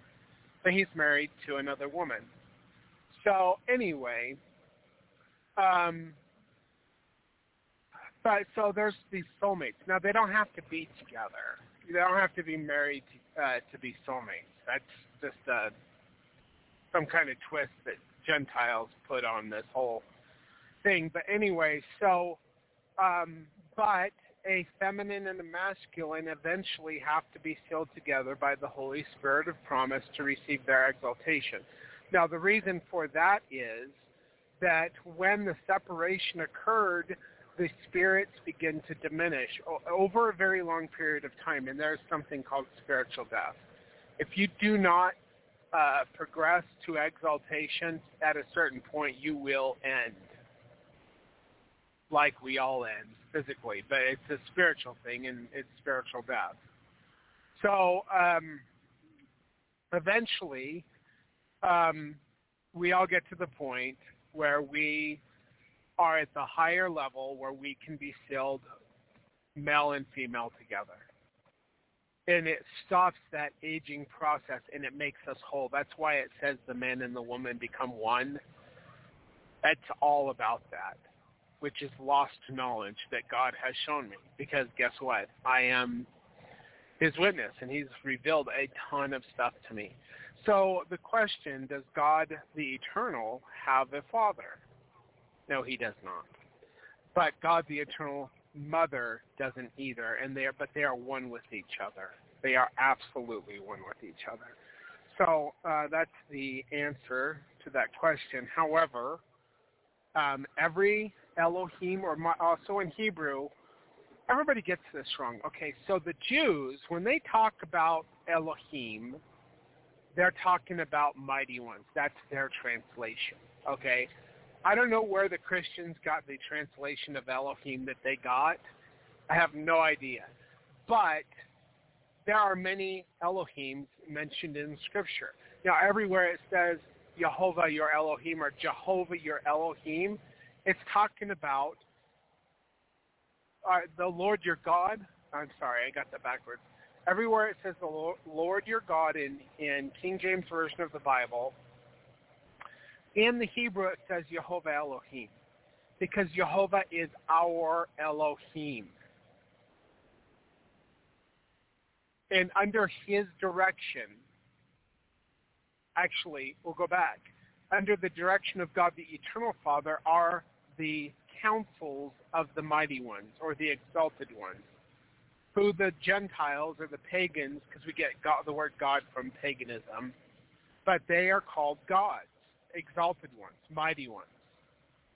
But he's married to another woman. So anyway, um, but so there's these soulmates. Now they don't have to be together. They don't have to be married to, uh, to be soulmates. That's just uh, some kind of twist that Gentiles put on this whole thing. But anyway, so um, but a feminine and a masculine eventually have to be sealed together by the Holy Spirit of promise to receive their exaltation. Now, the reason for that is that when the separation occurred, the spirits begin to diminish over a very long period of time, and there's something called spiritual death. If you do not uh, progress to exaltation at a certain point, you will end like we all end physically, but it's a spiritual thing and it's spiritual death. So um, eventually, um, we all get to the point where we are at the higher level where we can be sealed male and female together. And it stops that aging process and it makes us whole. That's why it says the man and the woman become one. That's all about that which is lost knowledge that God has shown me. Because guess what? I am his witness, and he's revealed a ton of stuff to me. So the question, does God the Eternal have a father? No, he does not. But God the Eternal Mother doesn't either, and they are, but they are one with each other. They are absolutely one with each other. So uh, that's the answer to that question. However, um, every Elohim, or also uh, in Hebrew, everybody gets this wrong. Okay, so the Jews, when they talk about Elohim, they're talking about mighty ones. That's their translation. Okay, I don't know where the Christians got the translation of Elohim that they got. I have no idea, but there are many Elohims mentioned in Scripture. Now, everywhere it says Jehovah your Elohim or Jehovah your Elohim, it's talking about uh, the Lord your God. I'm sorry, I got that backwards. Everywhere it says the Lord your God in, in King James Version of the Bible, in the Hebrew it says Jehovah Elohim because Jehovah is our Elohim. And under his direction, actually, we'll go back. Under the direction of God the Eternal Father are the councils of the mighty ones or the exalted ones, who the Gentiles or the pagans, because we get God, the word God from paganism, but they are called gods, exalted ones, mighty ones.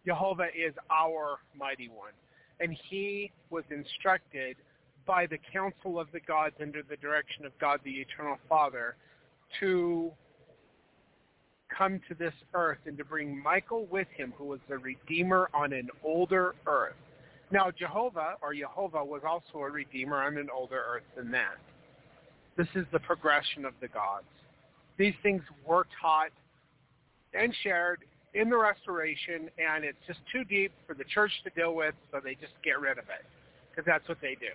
Jehovah is our mighty one. And he was instructed by the council of the gods under the direction of God the Eternal Father to come to this earth and to bring Michael with him, who was the Redeemer on an older earth. Now, Jehovah or Jehovah was also a redeemer on an older earth than that. This is the progression of the gods. These things were taught and shared in the restoration, and it's just too deep for the church to deal with, so they just get rid of it because that's what they do.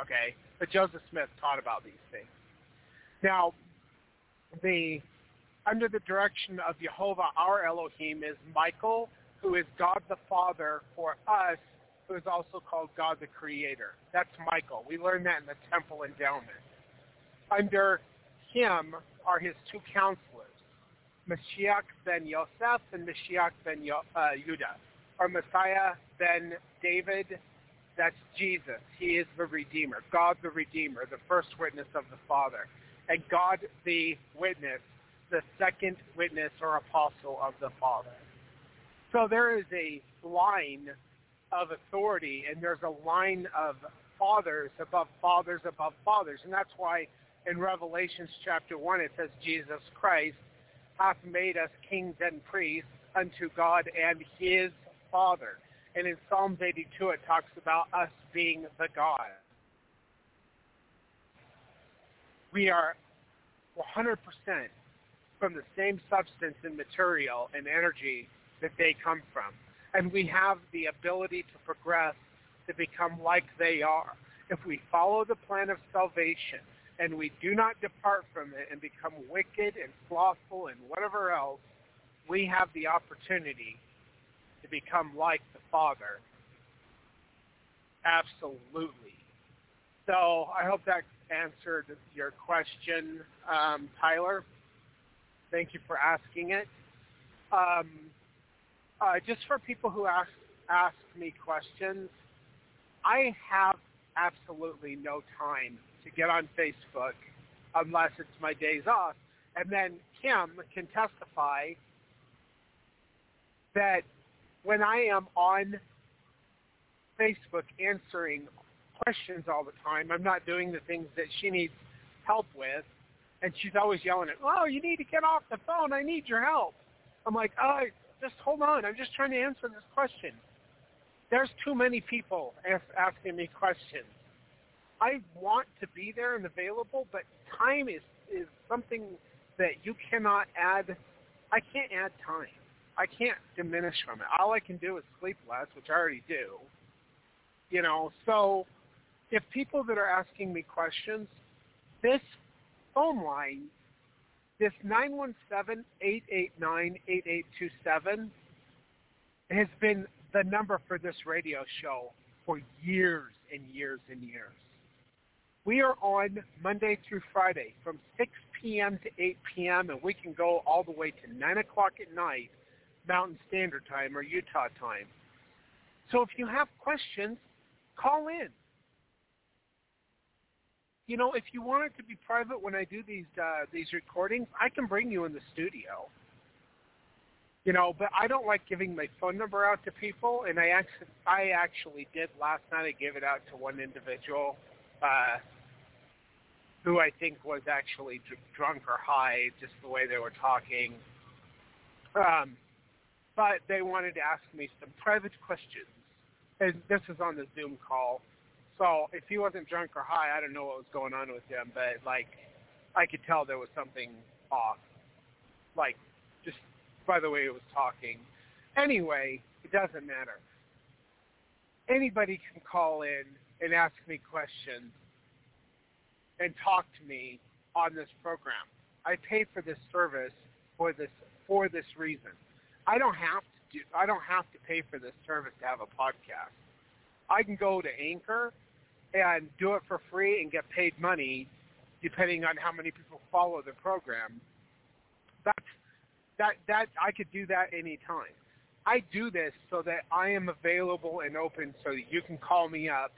Okay, but Joseph Smith taught about these things. Now, the under the direction of Jehovah, our Elohim is Michael, who is God the Father for us, who is also called God the Creator. That's Michael. We learned that in the Temple Endowment. Under him are his two counselors, Mashiach ben Yosef and Mashiach ben Yo- uh, Judah, or Messiah ben David. That's Jesus. He is the Redeemer, God the Redeemer, the first witness of the Father, and God the witness, the second witness or apostle of the Father. So there is a line of authority, and there's a line of fathers above fathers above fathers, and that's why in Revelations chapter 1 it says Jesus Christ hath made us kings and priests unto God and his Father. And in Psalms 82 it talks about us being the God. We are 100% from the same substance and material and energy that they come from. And we have the ability to progress to become like they are. If we follow the plan of salvation and we do not depart from it and become wicked and slothful and whatever else, we have the opportunity to become like the Father. Absolutely. So I hope that answered your question, um, Tyler. Thank you for asking it. Um, uh, just for people who ask ask me questions, I have absolutely no time to get on Facebook unless it's my days off. And then Kim can testify that when I am on Facebook answering questions all the time, I'm not doing the things that she needs help with. And she's always yelling at, oh, you need to get off the phone. I need your help. I'm like, oh, just hold on. I'm just trying to answer this question. There's too many people asking me questions. I want to be there and available, but time is is something that you cannot add. I can't add time. I can't diminish from it. All I can do is sleep less, which I already do. You know, so if people that are asking me questions, this phone line, this 917-889-8827 has been the number for this radio show for years and years and years. We are on Monday through Friday from 6 p.m. to 8 p.m. and we can go all the way to 9 o'clock at night, Mountain Standard Time or Utah time. So if you have questions, call in. You know, if you want it to be private when I do these uh, these recordings, I can bring you in the studio. You know, but I don't like giving my phone number out to people, and I actually I actually did last night. I gave it out to one individual uh, who I think was actually dr- drunk or high, just the way they were talking. Um, but they wanted to ask me some private questions. And this was on the Zoom call. So if he wasn't drunk or high, I don't know what was going on with him, but like I could tell there was something off. Like just by the way he was talking. Anyway, it doesn't matter. Anybody can call in and ask me questions and talk to me on this program. I pay for this service for this for this reason. I don't have to do I don't have to pay for this service to have a podcast. I can go to Anchor and do it for free and get paid money depending on how many people follow the program. That's that that I could do that anytime. I do this so that I am available and open so that you can call me up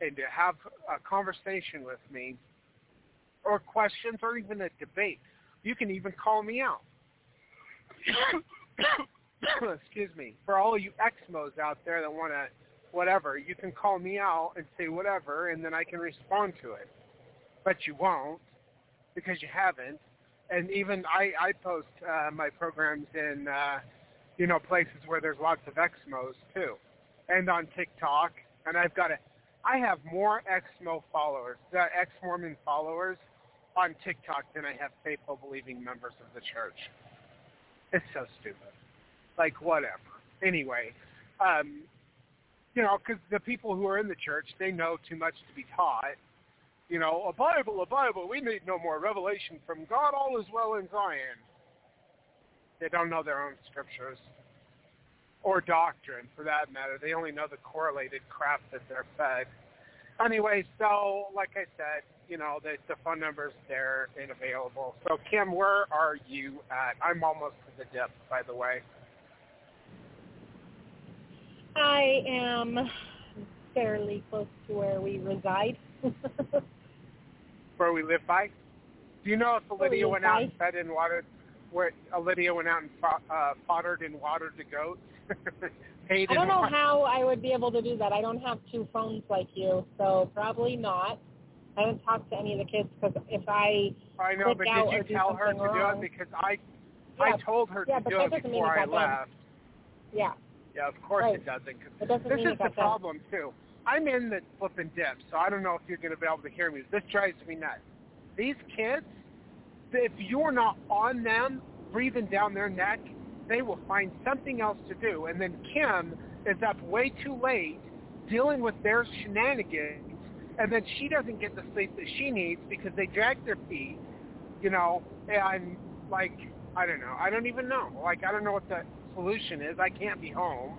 and to have a conversation with me or questions or even a debate. You can even call me out. Excuse me. For all you Exmos out there that want to whatever, you can call me out and say whatever, and then I can respond to it. But you won't because you haven't. And even I, I post uh, my programs in, uh, you know, places where there's lots of Exmos too. and on TikTok, and I've got a, I have more ex-Mo followers, uh, ex-Mormon followers on TikTok than I have faithful believing members of the church. It's so stupid. Like whatever. Anyway, um, you know, because the people who are in the church, they know too much to be taught. You know, a Bible, a Bible. We need no more revelation from God. All is well in Zion. They don't know their own scriptures or doctrine, for that matter. They only know the correlated crap that they're fed. Anyway, so like I said, you know, the, the phone number's there and available. So Kim, where are you at? I'm almost to the dip, by the way. I am fairly close to where we reside. where we live by? Do you know if Lydia went out and fed and watered, where Lydia went out and uh, foddered and watered the goats? I don't know how I would be able to do that. I don't have two phones like you, so probably not. I haven't talked to any of the kids because if I I know, but did you tell her to wrong, do it? Because I yeah, I told her yeah, to do it before I left. Yeah. Yeah, of course right. it doesn't. Cause it doesn't this is the problem too. I'm in the flipping dip, so I don't know if you're going to be able to hear me. This drives me nuts. These kids, if you're not on them, breathing down their neck, they will find something else to do. And then Kim is up way too late dealing with their shenanigans, and then she doesn't get the sleep that she needs because they drag their feet, you know, and like, I don't know. I don't even know. Like, I don't know what the solution is. I can't be home,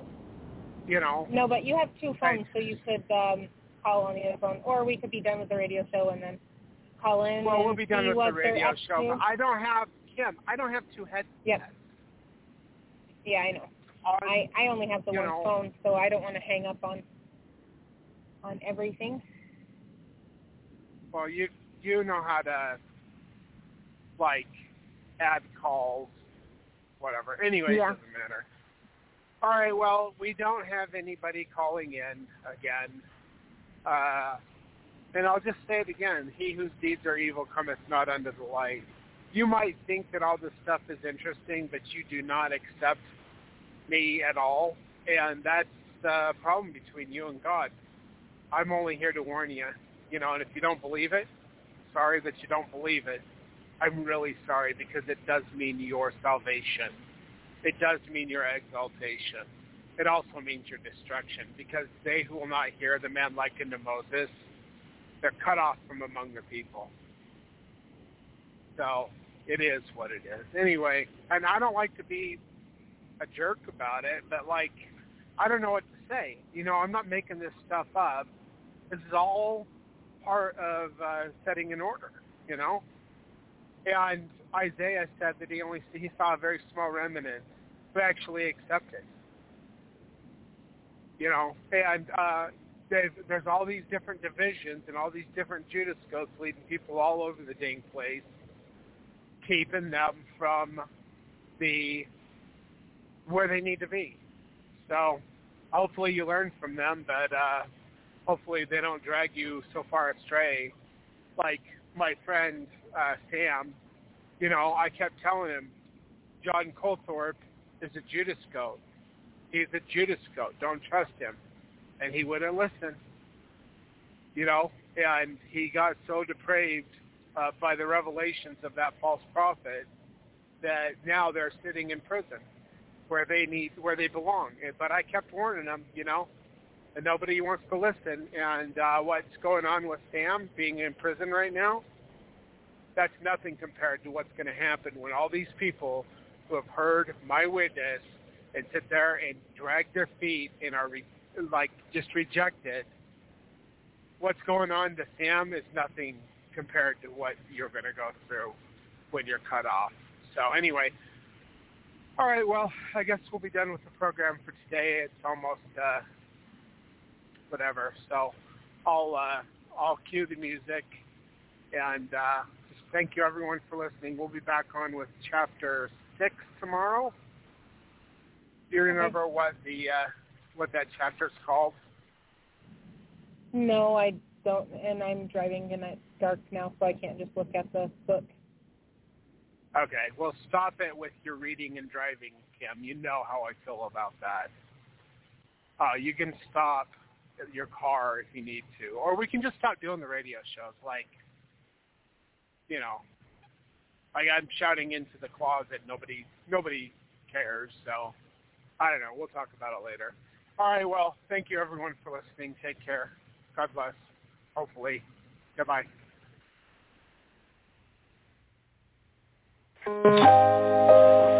you know. No, but you have two phones, so you could um, call on the other phone, or we could be done with the radio show and then call in. Well, we'll be done with the radio show, to. but I don't have Kim. I don't have two headsets. Yep. Yeah, I know. I I only have the one know, phone, so I don't want to hang up on on everything. Well, you you know how to like add calls, whatever. Anyway, yeah. it doesn't matter. All right. Well, we don't have anybody calling in again. Uh, and I'll just say it again: He whose deeds are evil cometh not unto the light. You might think that all this stuff is interesting, but you do not accept me at all, and that's the problem between you and God. I'm only here to warn you, you know, and if you don't believe it, sorry that you don't believe it. I'm really sorry because it does mean your salvation. It does mean your exaltation. It also means your destruction because they who will not hear the man likened to Moses, they're cut off from among the people. So it is what it is. Anyway, and I don't like to be a jerk about it, but like, I don't know what to say. You know, I'm not making this stuff up. This is all part of uh, setting an order. You know, and Isaiah said that he only he saw a very small remnant who actually accepted. You know, and uh, there's all these different divisions and all these different Judas goats leading people all over the dang place, keeping them from the where they need to be. So hopefully you learn from them, but uh, hopefully they don't drag you so far astray. Like my friend uh, Sam, you know, I kept telling him, John Coltharp is a Judas goat. He's a Judas goat. Don't trust him. And he wouldn't listen. You know, and he got so depraved uh, by the revelations of that false prophet that now they're sitting in prison where they need where they belong. But I kept warning them, you know, and nobody wants to listen. And uh, what's going on with Sam being in prison right now? That's nothing compared to what's going to happen when all these people who have heard my witness and sit there and drag their feet and are re- like just reject it. What's going on to Sam is nothing compared to what you're going to go through when you're cut off. So anyway, all right. Well, I guess we'll be done with the program for today. It's almost uh, whatever. So I'll uh, I'll cue the music and uh, just thank you everyone for listening. We'll be back on with chapter six tomorrow. Do you remember okay. what the uh, what that chapter's called? No, I don't, and I'm driving and it's dark now, so I can't just look at the book. Okay, well, stop it with your reading and driving, Kim. You know how I feel about that. uh, you can stop your car if you need to, or we can just stop doing the radio shows. Like, you know, like I'm shouting into the closet. Nobody, nobody cares. So I don't know. We'll talk about it later. All right. Well, thank you everyone for listening. Take care. God bless. Hopefully. Goodbye. Thank you.